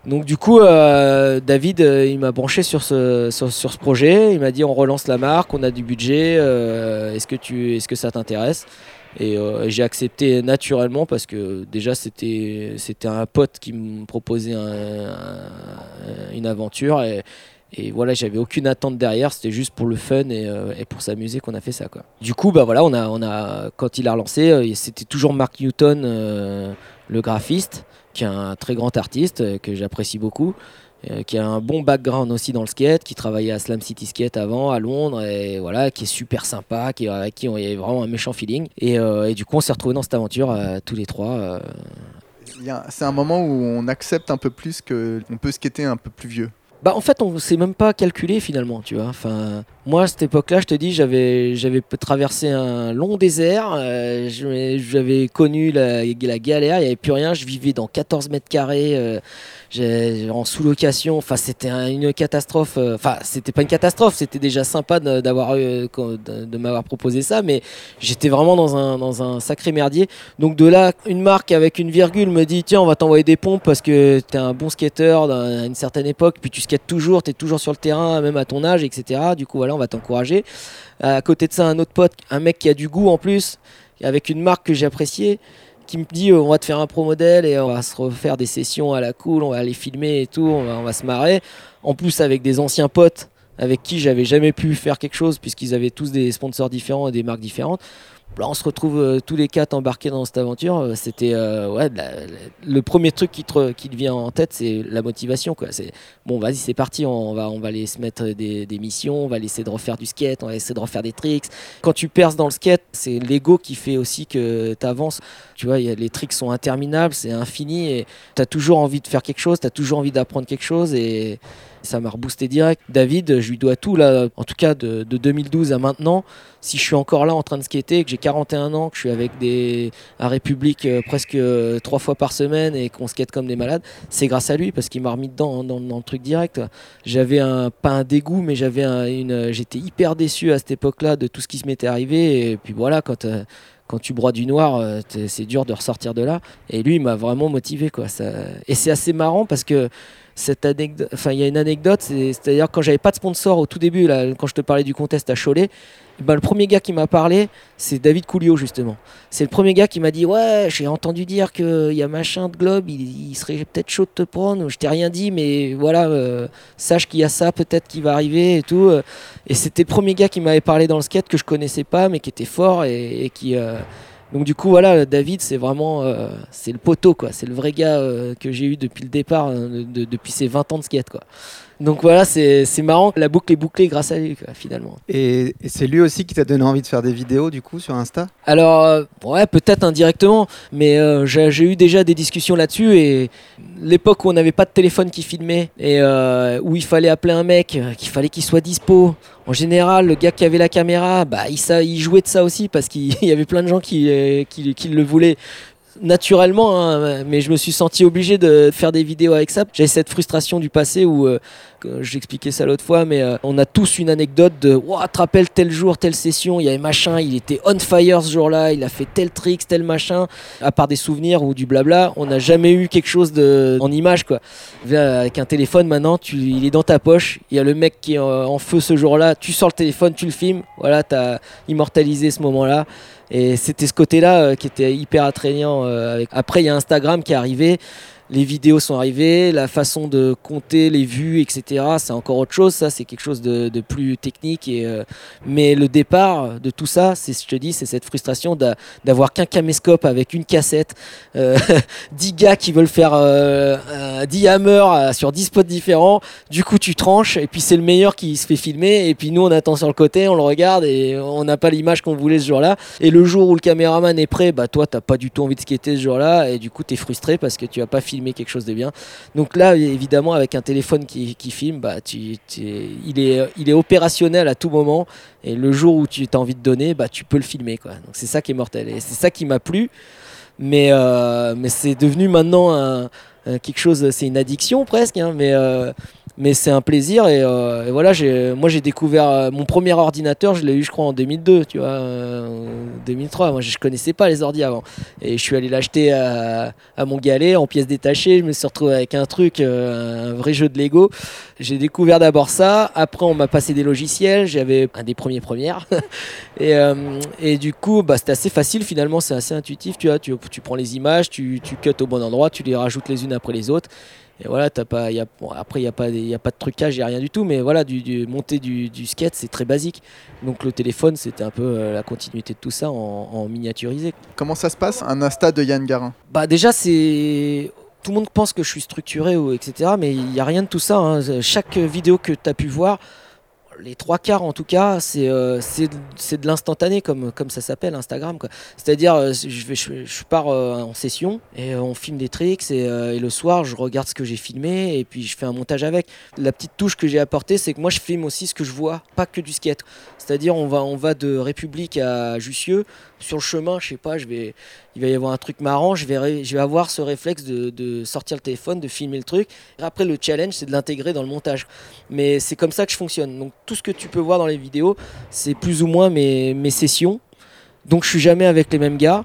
Donc du coup euh, David euh, il m'a branché sur ce sur, sur ce projet. Il m'a dit on relance la marque on a du budget euh, est-ce que tu est-ce que ça t'intéresse? Et euh, j'ai accepté naturellement parce que déjà c'était c'était un pote qui me proposait un- un- une aventure et, voilà j'avais aucune attente derrière c'était juste pour le fun et, euh, et pour s'amuser qu'on a fait ça quoi. Du coup bah voilà on a on a quand il a relancé euh, c'était toujours Mark Newton le graphiste qui est un très grand artiste que j'apprécie beaucoup euh, qui a un bon background aussi dans le skate, qui travaillait à Slam City Skate avant à Londres et voilà, qui est super sympa, qui avec qui on y avait vraiment un méchant feeling. Et, euh, et du coup, on s'est retrouvés dans cette aventure euh, tous les trois. euh. C'est un moment où on accepte un peu plus que on peut skater un peu plus vieux. Bah en fait, on s'est même pas calculé finalement, tu vois. Enfin, moi à cette époque-là, je te dis, j'avais j'avais traversé un long désert, euh, j'avais connu la, la galère, il y avait plus rien, je vivais dans 14 mètres carrés. euh, en sous-location. Enfin, c'était un- une catastrophe. euh, Enfin, c'était pas une catastrophe, c'était déjà sympa d'avoir eu- qu'on- de, m'avoir proposé ça, mais j'étais vraiment dans un, sacré merdier. Donc de là, une marque avec une virgule me dit tiens, on va t'envoyer des pompes parce que t'es un bon skateur à une certaine époque, puis tu skates toujours, t'es toujours sur le terrain, même à ton âge, etc. Du coup, voilà, on va t'encourager. À côté de ça, un autre pote, un mec qui a du goût en plus, avec une marque que j'ai appréciée qui me dit euh, on va te faire un pro modèle et on va se refaire des sessions à la cool, on va les filmer et tout, on va, on va se marrer. En plus avec des anciens potes avec qui j'avais jamais pu faire quelque chose puisqu'ils avaient tous des sponsors différents et des marques différentes. On se retrouve euh, tous les quatre embarqués dans cette aventure. Euh, C'était euh, ouais, le premier truc qui te, qui te vient en tête, c'est la motivation. Quoi. C'est bon, vas-y, c'est parti. On va, on va aller se mettre des, des missions. On va essayer de refaire du skate. On va essayer de refaire des tricks. Quand tu perces dans le skate, c'est l'ego qui fait aussi que tu avances. Tu vois, y a- les tricks sont interminables, c'est infini et tu as toujours envie de faire quelque chose. Tu as toujours envie d'apprendre quelque chose et ça m'a reboosté direct. David, je lui dois tout là, en tout cas de, de 2012 à maintenant. Si je suis encore là en train de skater, que j'ai 41 ans, que je suis avec des à République euh, presque euh, trois fois par semaine et qu'on skate comme des malades, c'est grâce à lui parce qu'il m'a remis dedans dans, dans le truc direct. J'avais un pas un dégoût, mais j'avais un- une, j'étais hyper déçu à cette époque-là de tout ce qui se m'était arrivé. Et puis voilà, quand euh, quand tu broies du noir, c'est dur de ressortir de là. Et lui, il m'a vraiment motivé, quoi. Et c'est assez marrant parce que cette anecdote, enfin, il y a une anecdote, c'est- c'est-à-dire quand j'avais pas de sponsor au tout début, là, quand je te parlais du contest à Cholet, ben, le premier gars qui m'a parlé, c'est David Coulio justement. C'est le premier gars qui m'a dit ouais, j'ai entendu dire qu'il y a machin de globe, il, serait peut-être chaud de te prendre. Je t'ai rien dit, mais voilà, euh, sache qu'il y a ça peut-être qui va arriver et tout. euh. Et c'était le premier gars qui m'avait parlé dans le skate que je connaissais pas, mais qui était fort et, et qui euh, donc du coup voilà, David c'est vraiment euh, c'est le poteau quoi, c'est le vrai gars euh, que j'ai eu depuis le départ, de- depuis ses 20 ans de skate quoi. Donc voilà, c'est c'est marrant, la boucle est bouclée grâce à lui quoi, finalement. Et, et c'est lui aussi qui t'a donné envie de faire des vidéos du coup sur Insta? Alors, euh, ouais, peut-être indirectement, mais euh, j'ai eu déjà des discussions là-dessus et l'époque où on n'avait pas de téléphone qui filmait et euh, où il fallait appeler un mec, qu'il fallait qu'il soit dispo. En général, le gars qui avait la caméra, bah, il, sa- il jouait de ça aussi parce qu'il y avait plein de gens qui, qui, qui le voulaient naturellement, hein, mais je me suis senti obligé de faire des vidéos avec ça. J'avais cette frustration du passé où, euh, j'expliquais ça l'autre fois, mais euh, on a tous une anecdote de tu te rappelles tel jour, telle session, il y avait machin, il était on fire ce jour-là, il a fait tel trick, tel machin. À part des souvenirs ou du blabla, on n'a jamais eu quelque chose de, en image quoi. Avec un téléphone maintenant, il est dans ta poche, il y a le mec qui est en, feu ce jour-là, tu sors le téléphone, tu le filmes, voilà, tu as immortalisé ce moment-là. Et c'était ce côté-là euh, qui était hyper attrayant. euh, Après, il y a Instagram qui est arrivé. Les vidéos sont arrivées, la façon de compter les vues, etc. C'est encore autre chose. Ça, c'est quelque chose de, plus technique. Et, euh, mais le départ de tout ça, c'est, je te dis, c'est cette frustration d'a- d'avoir qu'un caméscope avec une cassette, euh, 10 gars qui veulent faire euh, un 10 hammer euh, sur 10 spots différents. Du coup, tu tranches et puis c'est le meilleur qui se fait filmer. Et puis nous, on attend sur le côté, on le regarde et on n'a pas l'image qu'on voulait ce jour-là. Et le jour où le caméraman est prêt, bah toi, t'as pas du tout envie de skater ce jour-là, et du coup, t'es frustré parce que tu as pas filmé quelque chose de bien. Donc là, évidemment, avec un téléphone qui, filme, bah tu, il est, il est opérationnel à tout moment, et le jour où tu as envie de donner, bah tu peux le filmer, quoi. Donc c'est ça qui est mortel, et c'est ça qui m'a plu. Mais, euh, mais c'est devenu maintenant un quelque chose, c'est une addiction presque, hein, mais, euh, mais c'est un plaisir. Et, euh, voilà, moi j'ai découvert euh, mon premier ordinateur, je l'ai eu je crois en 2002, tu vois, euh, 2003. Moi je connaissais pas les ordi avant. Et je suis allé l'acheter à, à mon galet en pièces détachées. Je me suis retrouvé avec un truc, euh, un vrai jeu de Lego. J'ai découvert d'abord ça. Après, on m'a passé des logiciels. J'avais un des premiers premières. et, euh, du coup, bah, c'était assez facile finalement. C'est assez intuitif. Tu vois, tu, tu prends les images, tu, tu cuts au bon endroit, tu les rajoutes les unes après les autres. Et voilà, t'as pas, y a, bon, après, il n'y a, pas y a pas de trucage, il n'y a rien du tout. Mais voilà, du, du- monter du, du skate, c'est très basique. Donc le téléphone, c'était un peu euh, la continuité de tout ça en, en miniaturisé. Comment ça se passe un Insta de Yann Garin? Bah déjà c'est tout le monde pense que je suis structuré ou etc. Mais il n'y a rien de tout ça. hein. Chaque vidéo que tu as pu voir, les trois quarts en tout cas, c'est euh, c'est de- l'instantané comme, comme ça s'appelle Instagram. C'est-à-dire euh, je, je, pars euh, en session et on filme des tricks et, et le soir je regarde ce que j'ai filmé et puis je fais un montage avec. La petite touche que j'ai apportée c'est que moi je filme aussi ce que je vois, pas que du skate. C'est-à-dire on va, on va de République à Jussieu. Sur le chemin, je sais pas, je vais, il va y avoir un truc marrant, je vais, avoir ce réflexe de, sortir le téléphone, de filmer le truc. Après, le challenge, c'est de l'intégrer dans le montage. Mais c'est comme ça que je fonctionne. Donc tout ce que tu peux voir dans les vidéos, c'est plus ou moins mes, mes sessions. Donc je suis jamais avec les mêmes gars.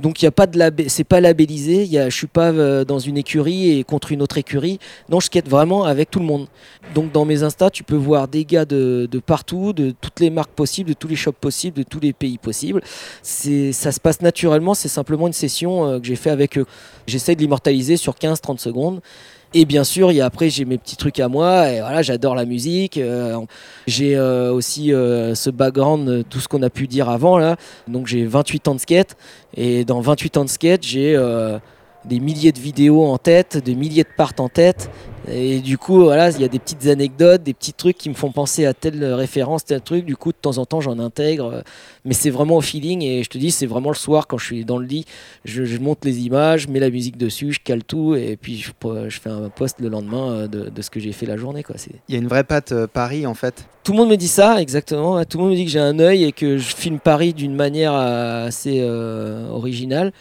Donc il y a pas de c'est pas labellisé. Il y a... Je suis pas euh, dans une écurie et contre une autre écurie. Non, je skate vraiment avec tout le monde. Donc dans mes Insta, tu peux voir des gars de, de partout, de toutes les marques possibles, de tous les shops possibles, de tous les pays possibles. C'est, ça se passe naturellement. C'est simplement une session euh, que j'ai fait avec eux. J'essaie de l'immortaliser sur 15-30 secondes. Et bien sûr, après, j'ai mes petits trucs à moi. Et voilà, j'adore la musique. euh, j'ai euh, aussi euh, ce background, tout ce qu'on a pu dire avant. Là. Donc j'ai 28 ans de skate. Et dans 28 ans de skate, j'ai des milliers de vidéos en tête, des milliers de parts en tête. Et du coup, voilà, il y a des petites anecdotes, des petits trucs qui me font penser à telle référence, tel truc. Du coup, de temps en temps, j'en intègre. euh, Mais c'est vraiment au feeling. Et je te dis, c'est vraiment le soir, quand je suis dans le lit, je, je monte les images, je mets la musique dessus, je cale tout. Et puis, je, je fais un post le lendemain euh, de, de ce que j'ai fait la journée. Quoi. Il y a une vraie patte euh, Paris en fait. tout le monde me dit ça, exactement. Tout le monde me dit que j'ai un œil et que je filme Paris d'une manière assez euh, originale.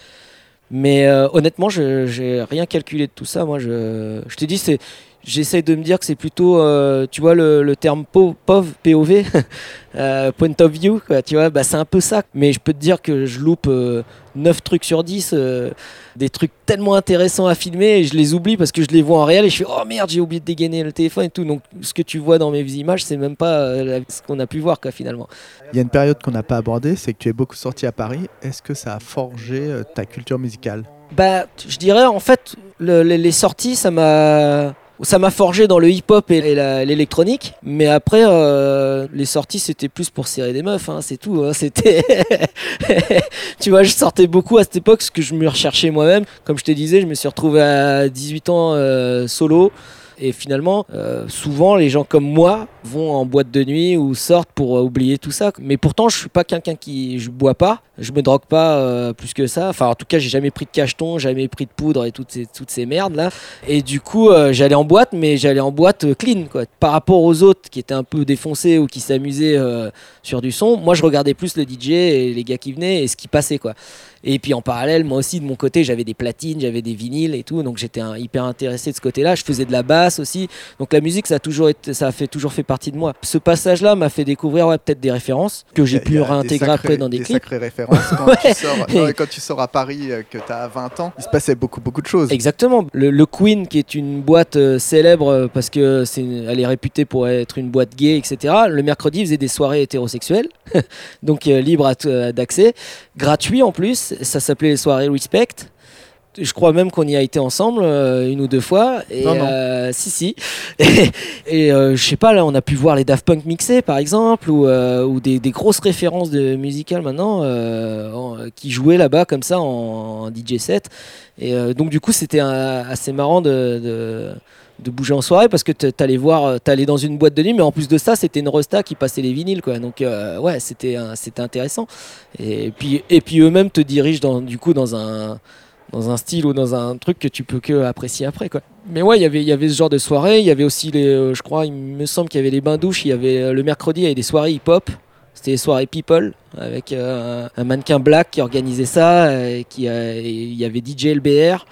Mais euh, honnêtement, je j'ai rien calculé de tout ça. Moi, je, je te dis, c'est, j'essaie de me dire que c'est plutôt, euh, tu vois, le, le terme po- POV, POV, euh, point of view, quoi, tu vois, bah, c'est un peu ça. Mais je peux te dire que je loupe euh, 9 trucs sur 10, euh, des trucs tellement intéressants à filmer et je les oublie parce que je les vois en réel et je fais oh merde, j'ai oublié de dégainer le téléphone et tout. Donc ce que tu vois dans mes images, c'est même pas ce qu'on a pu voir, quoi, finalement. Il y a une période qu'on n'a pas abordée, c'est que tu es beaucoup sorti à Paris. Est-ce que ça a forgé ta culture musicale? Bah, je dirais en fait, le- les, les sorties, ça m'a. Ça m'a forgé dans le hip-hop et l'électronique, mais après euh, les sorties c'était plus pour serrer des meufs, hein, c'est tout. hein, c'était, tu vois, je sortais beaucoup à cette époque, ce que je me recherchais moi-même. Comme je te disais, je me suis retrouvé à 18 ans euh, solo, et finalement, euh, souvent les gens comme moi vont en boîte de nuit ou sortent pour euh, oublier tout ça. Mais pourtant, je suis pas quelqu'un qui, je bois pas, je me drogue pas euh, plus que ça. Enfin, en tout cas, j'ai jamais pris de cacheton, jamais pris de poudre et toutes ces, toutes ces merdes là. Et du coup, j'allais en boîte, mais j'allais en boîte clean quoi. Par rapport aux autres qui étaient un peu défoncés ou qui s'amusaient sur du son, moi je regardais plus le DJ et les gars qui venaient et ce qui passait quoi. Et puis en parallèle, moi aussi de mon côté, j'avais des platines, j'avais des vinyles et tout, donc j'étais hyper intéressé de ce côté-là. Je faisais de la basse aussi, donc la musique ça a toujours été, ça a fait toujours fait partie de moi. Ce passage-là m'a fait découvrir ouais, peut-être des références que j'ai pu réintégrer sacrés- après dans des, clips. sacrées références. Quand, Ouais. tu sors, non, mais quand tu sors à Paris, euh, que tu as 20 ans, il se passait beaucoup, beaucoup de choses. Exactement. Le, le Queen, qui est une boîte euh, célèbre euh, parce que c'est, elle est réputée pour être une boîte gay, etc. Le mercredi, il faisait des soirées hétérosexuelles, donc euh, à euh, d'accès, gratuit en plus. Ça s'appelait les soirées Respect. Je crois même qu'on y a été ensemble euh, une ou deux fois. Et, Non, non. euh, si, si. Et, et, euh, je sais pas, là, on a pu voir les Daft Punk mixés, par exemple, ou, euh, ou des, des grosses références de musicales maintenant en- qui jouaient là-bas comme ça en, en DJ set. Et donc, du coup, c'était assez marrant de, de, de bouger en soirée parce que t'allais voir, euh, t'allais dans une boîte de nuit, mais en plus de ça, c'était une Rosta qui passait les vinyles, quoi. Donc, euh, ouais, c'était c'était intéressant. Et puis, et puis eux-mêmes te dirigent dans, du coup dans un dans un style ou dans un truc que tu peux que apprécier après quoi. Mais ouais, il y avait il y avait ce genre de soirée, il y avait aussi les euh, je crois il me semble qu'il y avait les bains douches, il y avait euh, le mercredi il y avait des soirées hip-hop. C'était les soirées People avec un, mannequin black qui organisait ça qui il y avait DJ LBR.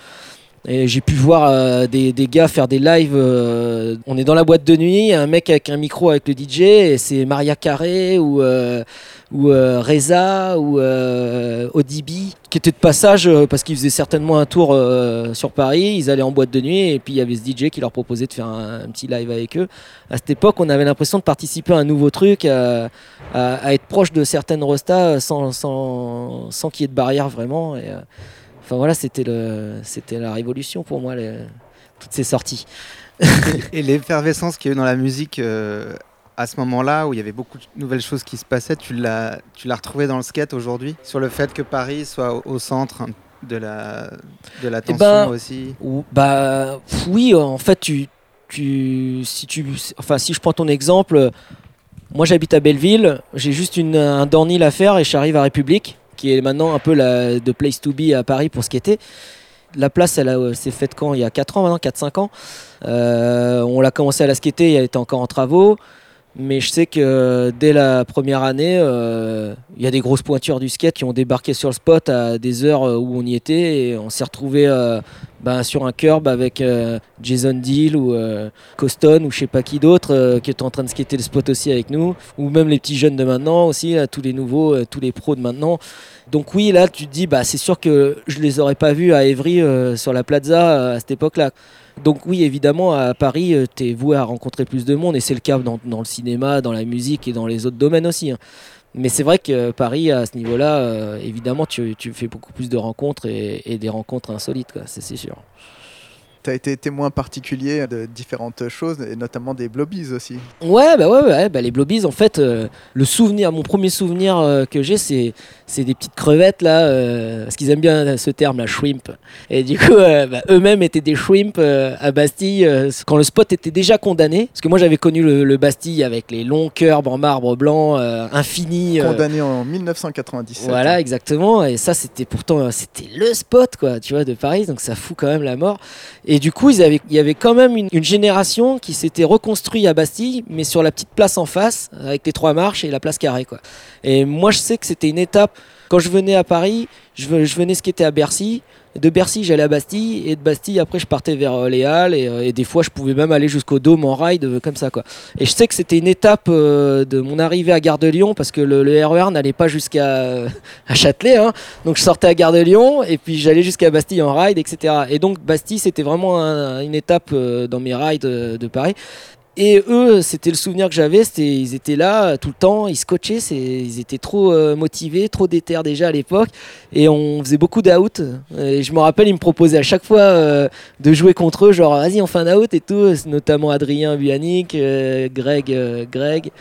Et j'ai pu voir euh, des, gars faire des lives. euh, on est dans la boîte de nuit, un mec avec un micro avec le DJ, et c'est Maria Carré ou, euh, Reza ou Odibi qui étaient de passage parce qu'ils faisaient certainement un tour sur Paris. Ils allaient en boîte de nuit et puis il y avait ce DJ qui leur proposait de faire un, petit live avec eux. À cette époque, on avait l'impression de participer à un nouveau truc, à, être proche de certaines restas sans, sans, sans qu'il y ait de barrière vraiment. Enfin voilà, c'était le, c'était la révolution pour moi, les- toutes ces sorties. Et l'effervescence qu'il y a eu dans la musique euh, à ce moment-là, où il y avait beaucoup de nouvelles choses qui se passaient, tu l'as, tu l'as retrouvé dans le skate aujourd'hui? Sur le fait que Paris soit au, au centre de la, de l'attention ben, aussi? Ou- Bah oui, en fait, tu, tu, si tu, enfin si je prends ton exemple, moi j'habite à Belleville, j'ai juste une, un downhill à faire et j'arrive à République, qui est maintenant un peu la de place to be à Paris pour skater. La place, elle a- s'est faite quand? Il y a 4 ans maintenant, 4-5 ans. Euh, on l'a commencé à la skater, elle était encore en travaux. Mais je sais que dès la première année, euh, il y a des grosses pointures du skate qui ont débarqué sur le spot à des heures euh, où on y était et on s'est retrouvé euh, ben, sur un curb avec euh, Jason Deal ou euh, Coston ou je sais pas qui d'autre euh, qui était en train de skater le spot aussi avec nous ou même les petits jeunes de maintenant aussi, tous les nouveaux, euh, tous les pros de maintenant. Donc oui, là tu te dis bah c'est sûr que je les aurais pas vus à euh, sur la plaza à cette époque-là. Donc oui, évidemment, à Paris, tu es voué à rencontrer plus de monde, et c'est le cas dans, dans le cinéma, dans la musique et dans les autres domaines aussi. hein. Mais c'est vrai que Paris, à ce niveau-là, euh, évidemment, tu, tu fais beaucoup plus de rencontres et, et des rencontres insolites, c'est sûr. tu as été témoin particulier de différentes choses, et notamment des blobbies aussi. Ouais, bah ouais, ouais, bah les blobbies, en fait, euh, le souvenir, mon premier souvenir euh, que j'ai, c'est, c'est des petites crevettes là, euh, parce qu'ils aiment bien ce terme, la shrimp. Et du coup, euh, bah, eux-mêmes étaient des shrimp euh, à Bastille euh, quand le spot était déjà condamné. Parce que moi, j'avais connu le, le Bastille avec les longs curbs en marbre blanc, infini. Condamné en 1997. Voilà, exactement. Et ça, c'était pourtant, c'était le spot, quoi, tu vois, de Paris. Donc ça fout quand même la mort. Et du coup, ils avaient, il y avait quand même une, une génération qui s'était reconstruite à Bastille, mais sur la petite place en face, avec les trois marches et la place carrée, quoi. Et moi, je sais que c'était une étape. Quand je venais à Paris, je, ve- je venais skater à Bercy. De Bercy, j'allais à Bastille. Et de Bastille, après, je partais vers euh, les Halles. Et, euh, et des fois, je pouvais même aller jusqu'au Dôme en ride, euh, comme ça, quoi. Et je sais que c'était une étape de mon arrivée à Gare de Lyon, parce que le, RER n'allait pas jusqu'à Châtelet. hein. Donc je sortais à Gare de Lyon et puis j'allais jusqu'à Bastille en ride, etc. Et donc Bastille, c'était vraiment un- une étape dans mes rides de Paris. Et eux, c'était le souvenir que j'avais, c'était ils étaient là euh, tout le temps, ils scotchaient, c'est- ils étaient trop euh, motivés, trop déter déjà à l'époque, et on faisait beaucoup d'out. Et je me rappelle, ils me proposaient à chaque fois euh, de jouer contre eux, genre vas-y on fait un out et tout, notamment Adrien Buanic, Greg, Greg.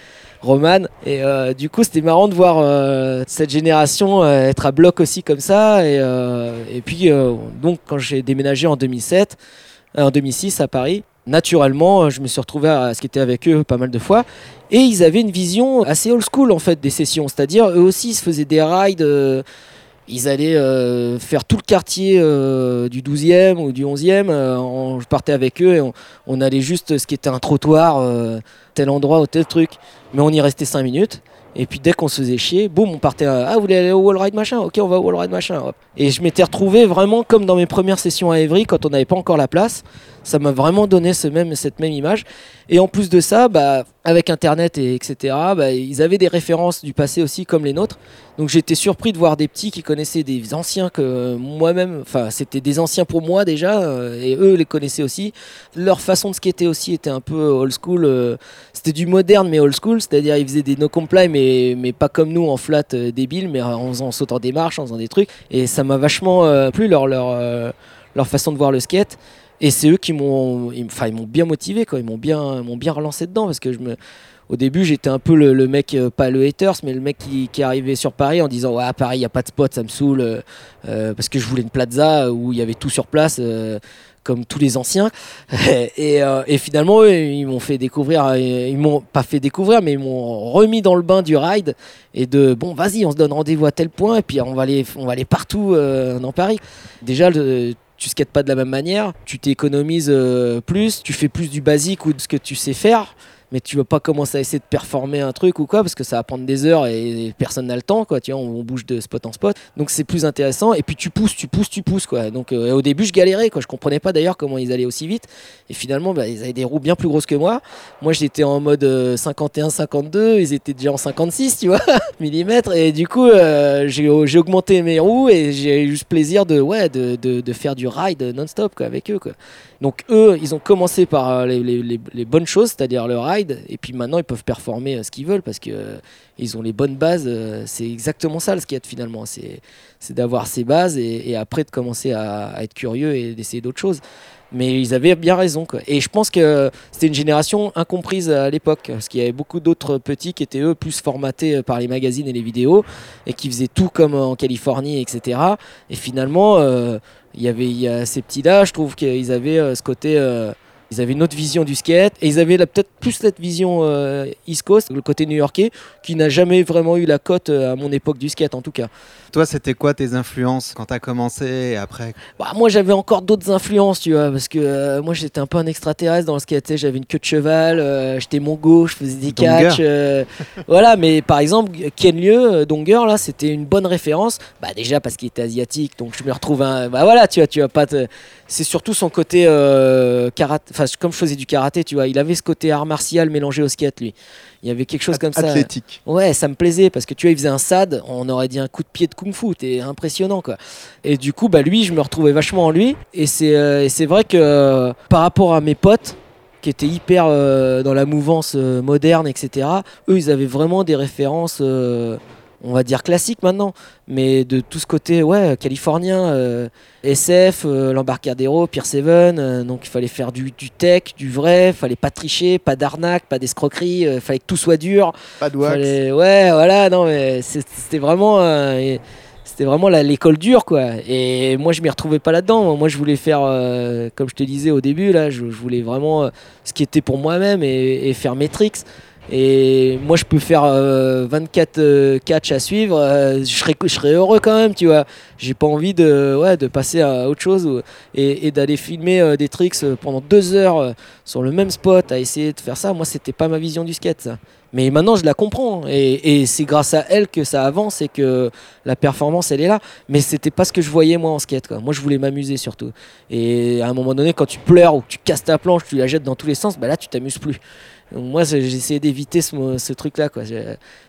Roman et du coup c'était marrant de voir cette génération être à bloc aussi comme ça et, et puis donc quand j'ai déménagé en 2007 euh, en 2006 à Paris naturellement euh, je me suis retrouvé à skater avec eux pas mal de fois et ils avaient une vision assez old school en fait des sessions c'est-à-dire eux aussi ils se faisaient des rides euh, ils allaient euh, faire tout le quartier du 12e ou du 11e. euh, on- je partais avec eux et on, allait juste ce qui était un trottoir, tel endroit ou tel truc. Mais on y restait 5 minutes. Et puis dès qu'on se faisait chier, boum, on partait. à, ah, vous voulez aller au wall ride machin? Ok, on va au wall ride machin. Et je m'étais retrouvé vraiment comme dans mes premières sessions à Evry quand on n'avait pas encore la place. Ça m'a vraiment donné cette même image. Et en plus de ça, bah, avec Internet et etc., bah, ils avaient des références du passé aussi comme les nôtres. Donc j'étais surpris de voir des petits qui connaissaient des anciens que moi-même, enfin c'était des anciens pour moi déjà, euh, et eux les connaissaient aussi. Leur façon de skater aussi était un peu old school. euh, c'était du moderne mais old school, c'est-à-dire ils faisaient des no comply mais, mais pas comme nous en flat euh, débile, mais en, sautant des marches, en faisant des trucs. Et ça m'a vachement plu leur, leur, leur façon de voir le skate. Et c'est eux qui m'ont, enfin ils m'ont bien motivé, quoi. Ils m'ont bien, m'ont bien relancé dedans parce que je me, au début, j'étais un peu le, mec, euh, pas le haters, mais le mec qui, qui arrivait sur Paris en disant Ouais, Paris, il n'y a pas de spot, ça me saoule. euh, euh, parce que je voulais une plaza où il y avait tout sur place, comme tous les anciens. et, et finalement, eux, ils m'ont fait découvrir, ils m'ont pas fait découvrir, mais ils m'ont remis dans le bain du ride et de Bon, vas-y, on se donne rendez-vous à tel point, et puis on va aller, on va aller partout dans Paris. Déjà, le- tu skates pas de la même manière, tu t'économises euh, plus, tu fais plus du basique ou de ce que tu sais faire mais tu vas pas commencer à essayer de performer un truc ou quoi parce que ça va prendre des heures et personne n'a le temps quoi tu vois on, bouge de spot en spot. Donc c'est plus intéressant. Et puis tu pousses tu pousses tu pousses quoi. Donc euh, au début je galérais quoi. Je comprenais pas d'ailleurs comment ils allaient aussi vite. Et finalement bah, ils avaient des roues bien plus grosses que moi. Moi j'étais en mode 51 52 ils étaient déjà en 56 tu vois millimètres. Et du coup euh, j'ai j'ai augmenté mes roues et j'ai eu ce plaisir de ouais de, de, faire du ride non-stop avec eux donc eux, ils ont commencé par euh, les, bonnes choses, c'est-à-dire le ride, et puis maintenant ils peuvent performer euh, ce qu'ils veulent parce que euh, ils ont les bonnes bases. c'est exactement ça le skate finalement, c'est d'avoir ces bases et, après de commencer à, être curieux et d'essayer d'autres choses. Mais ils avaient bien raison. Quoi. Et je pense que c'était une génération incomprise à l'époque, parce qu'il y avait beaucoup d'autres petits qui étaient eux plus formatés par les magazines et les vidéos, et qui faisaient tout comme en Californie, etc. Et finalement, il y avait il y a ces petits-là, je trouve qu'ils avaient euh, ce côté. Ils avaient une autre vision du skate et ils avaient peut-être plus cette vision euh, East Coast, le côté new-yorkais, qui n'a jamais vraiment eu la cote euh, à mon époque du skate en tout cas. Toi, c'était quoi tes influences quand t'as commencé et après? Bah, moi j'avais encore d'autres influences, tu vois, parce que euh, moi j'étais un peu un extraterrestre dans le skate, j'avais une queue de cheval, euh, j'étais mongo, je faisais des catchs. voilà, mais par exemple, Ken Lieu, Donger, là, c'était une bonne référence. Bah, déjà parce qu'il était asiatique, donc je me retrouve un. Bah voilà, tu vois, tu vas pas te. C'est surtout son côté karaté, enfin, comme je faisais du karaté, tu vois, il avait ce côté art martial mélangé au skate, lui. Il y avait quelque chose comme ça. Athlétique. Ouais, ça me plaisait parce que tu vois, il faisait un sad, on aurait dit un coup de pied de kung-fu, t'es impressionnant quoi. Et du coup, bah lui, je me retrouvais vachement en lui. Et c'est euh, vrai que euh, par rapport à mes potes qui étaient hyper euh, dans la mouvance euh, moderne, etc., eux, ils avaient vraiment des références. euh, on va dire classique maintenant, mais de tout ce côté ouais californien, euh, SF, euh, l'embarcadero, Pier 7, euh, donc il fallait faire du, du tech, du vrai, fallait pas tricher, pas d'arnaque, pas d'escroquerie, euh, fallait que tout soit dur. Pas de wax. Fallait- ouais, voilà, non, mais c'était vraiment, euh, c'était vraiment la- l'école dure, quoi. Et moi, je m'y retrouvais pas là-dedans. Moi, je voulais faire, euh, comme je te disais au début, là, je, je voulais vraiment euh, ce qui était pour moi-même et, et faire mes tricks. Et moi, je peux faire euh, 24 euh, catchs à suivre. euh, je, serais, je serais heureux quand même, tu vois. J'ai pas envie de, ouais, de passer à autre chose et, d'aller filmer euh, des tricks euh, pendant deux heures euh, sur le même spot à essayer de faire ça. Moi, c'était pas ma vision du skate. Mais maintenant, je la comprends. Et, et c'est grâce à elle que ça avance et que la performance, elle est là. Mais c'était pas ce que je voyais, moi, en skate. Quoi. Moi, je voulais m'amuser surtout. Et à un moment donné, quand tu pleures ou que tu casses ta planche, tu la jettes dans tous les sens, bah là, tu t'amuses plus. Donc moi, j'ai essayé d'éviter ce, ce truc-là. quoi.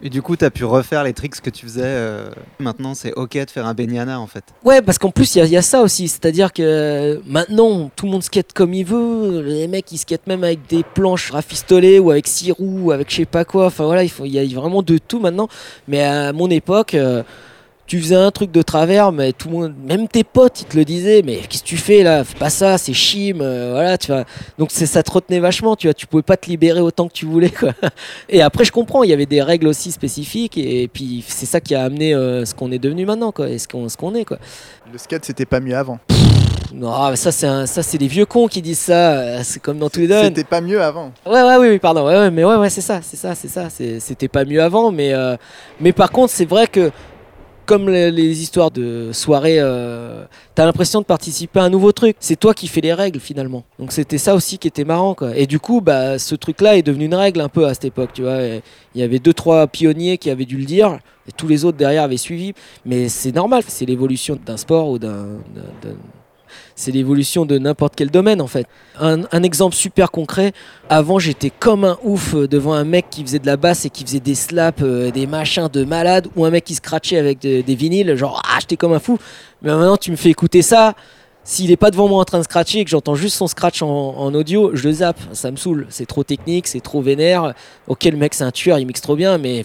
Et du coup, tu as pu refaire les tricks que tu faisais. euh, Maintenant, c'est ok de faire un Benyana en fait. Ouais, parce qu'en plus, il y a- il y, a ça aussi. C'est-à-dire que maintenant, tout le monde skate comme il veut. Les mecs, ils skatent même avec des planches rafistolées ou avec six roues, ou avec je sais pas quoi. Enfin voilà, il, faut, il y a vraiment de tout maintenant. Mais à mon époque. euh, tu faisais un truc de travers, mais tout le monde, même tes potes, ils te le disaient, mais qu'est-ce que tu fais là? Fais pas ça, c'est chim, euh, voilà, tu vois. Donc c'est ça te retenait vachement, tu vois, tu pouvais pas te libérer autant que tu voulais, quoi. Et après, je comprends, il y avait des règles aussi spécifiques, et, puis c'est ça qui a amené euh, ce qu'on est devenu maintenant, quoi, et ce qu'on ce qu'on est, quoi. Le skate, c'était pas mieux avant. Non, mais ça, c'est un- ça, c'est des vieux cons qui disent ça, euh, c'est comme dans tous les domaines. C'était pas mieux avant. Ouais, ouais, oui, oui, pardon. Ouais, ouais, mais ouais, ouais, c'est ça, c'est ça, c'est ça. c'est- C'était pas mieux avant, mais, euh, mais par contre, c'est vrai que comme les, histoires de soirée, euh, t'as l'impression de participer à un nouveau truc. C'est toi qui fais les règles finalement. Donc c'était ça aussi qui était marrant. Et du coup, bah, ce truc-là est devenu une règle un peu à cette époque, tu vois. Il y avait deux, trois pionniers qui avaient dû le dire, et tous les autres derrière avaient suivi. Mais c'est normal, c'est l'évolution d'un sport ou d'un. C'est l'évolution de n'importe quel domaine en fait. Un, exemple super concret, avant j'étais comme un ouf euh, devant un mec qui faisait de la basse et qui faisait des slaps, euh, des machins de malade, ou un mec qui scratchait avec de- des vinyles, genre ah j'étais comme un fou. Mais maintenant tu me fais écouter ça, s'il est pas devant moi en train de scratcher et que j'entends juste son scratch en, audio, je le zappe, ça me saoule. C'est trop technique, c'est trop vénère. Ok le mec c'est un tueur, il mixe trop bien, mais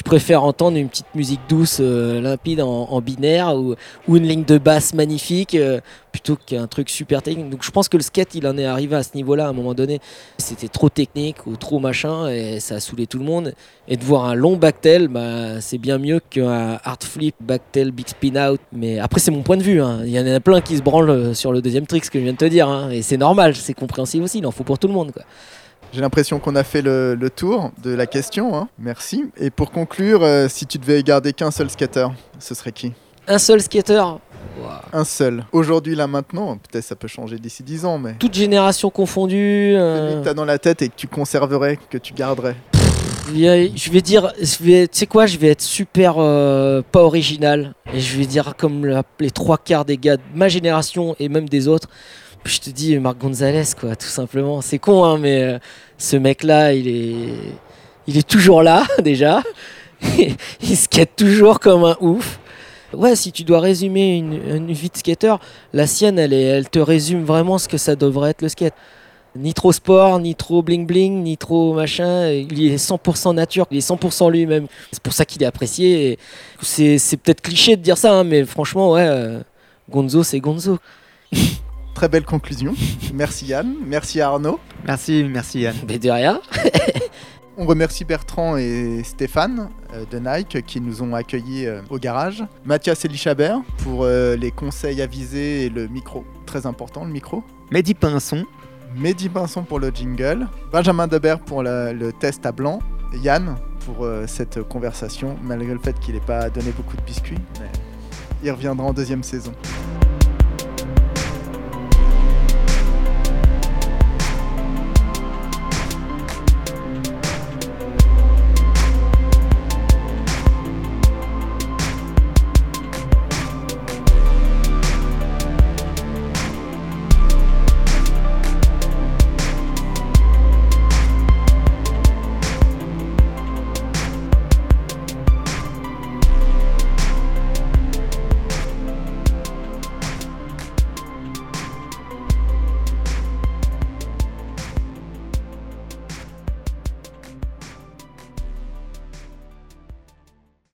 je préfère entendre une petite musique douce, euh, limpide en, binaire ou, une ligne de basse magnifique euh, plutôt qu'un truc super technique. Donc je pense que le skate, il en est arrivé à ce niveau-là à un moment donné. C'était trop technique ou trop machin et ça a saoulé tout le monde. Et de voir un long backtail, bah, c'est bien mieux qu'un hard flip, backtail, big spin out. Mais après, c'est mon point de vue. hein. Il y en a plein qui se branlent euh, sur le deuxième trick, ce que je viens de te dire. hein. Et c'est normal, c'est compréhensible aussi. Il en faut pour tout le monde. J'ai l'impression qu'on a fait le, le tour de la question. hein. Merci. Et pour conclure, euh, si tu devais garder qu'un seul skater, ce serait qui? Un seul skater. Un seul. Aujourd'hui, là, maintenant, peut-être ça peut changer d'ici 10 ans, mais. toute génération confondue. euh, Celui que t'as dans la tête et que tu conserverais, que tu garderais. Je vais dire, je vais, tu sais quoi, je vais être super euh, pas original et je vais dire comme la- les trois quarts des gars de ma génération et même des autres. Je te dis Marc Gonzalez quoi, tout simplement. C'est con hein, mais euh, ce mec-là, il est, il est toujours là déjà. il skate toujours comme un ouf. Ouais, si tu dois résumer une, vie de skater, la sienne, elle, te résume vraiment ce que ça devrait être le skate. Ni trop sport, ni trop bling bling, ni trop machin. Il est 100% nature, il est 100% lui-même. C'est pour ça qu'il est apprécié. c'est peut-être cliché de dire ça, hein, mais franchement, ouais, euh, Gonzo, c'est Gonzo. Très belle conclusion. Merci Yann. Merci Arnaud. Merci, merci Yann. Mais de rien. On remercie Bertrand et Stéphane euh, de Nike qui nous ont accueillis euh, au garage. Mathias Elichabert pour euh, les conseils avisés et le micro. Très important le micro. Mehdi Pinson, Mehdi Pinson pour le jingle. Benjamin Debert pour le test à blanc. Yann pour cette conversation, malgré le fait qu'il n'ait pas donné beaucoup de biscuits. Mais il reviendra en deuxième saison.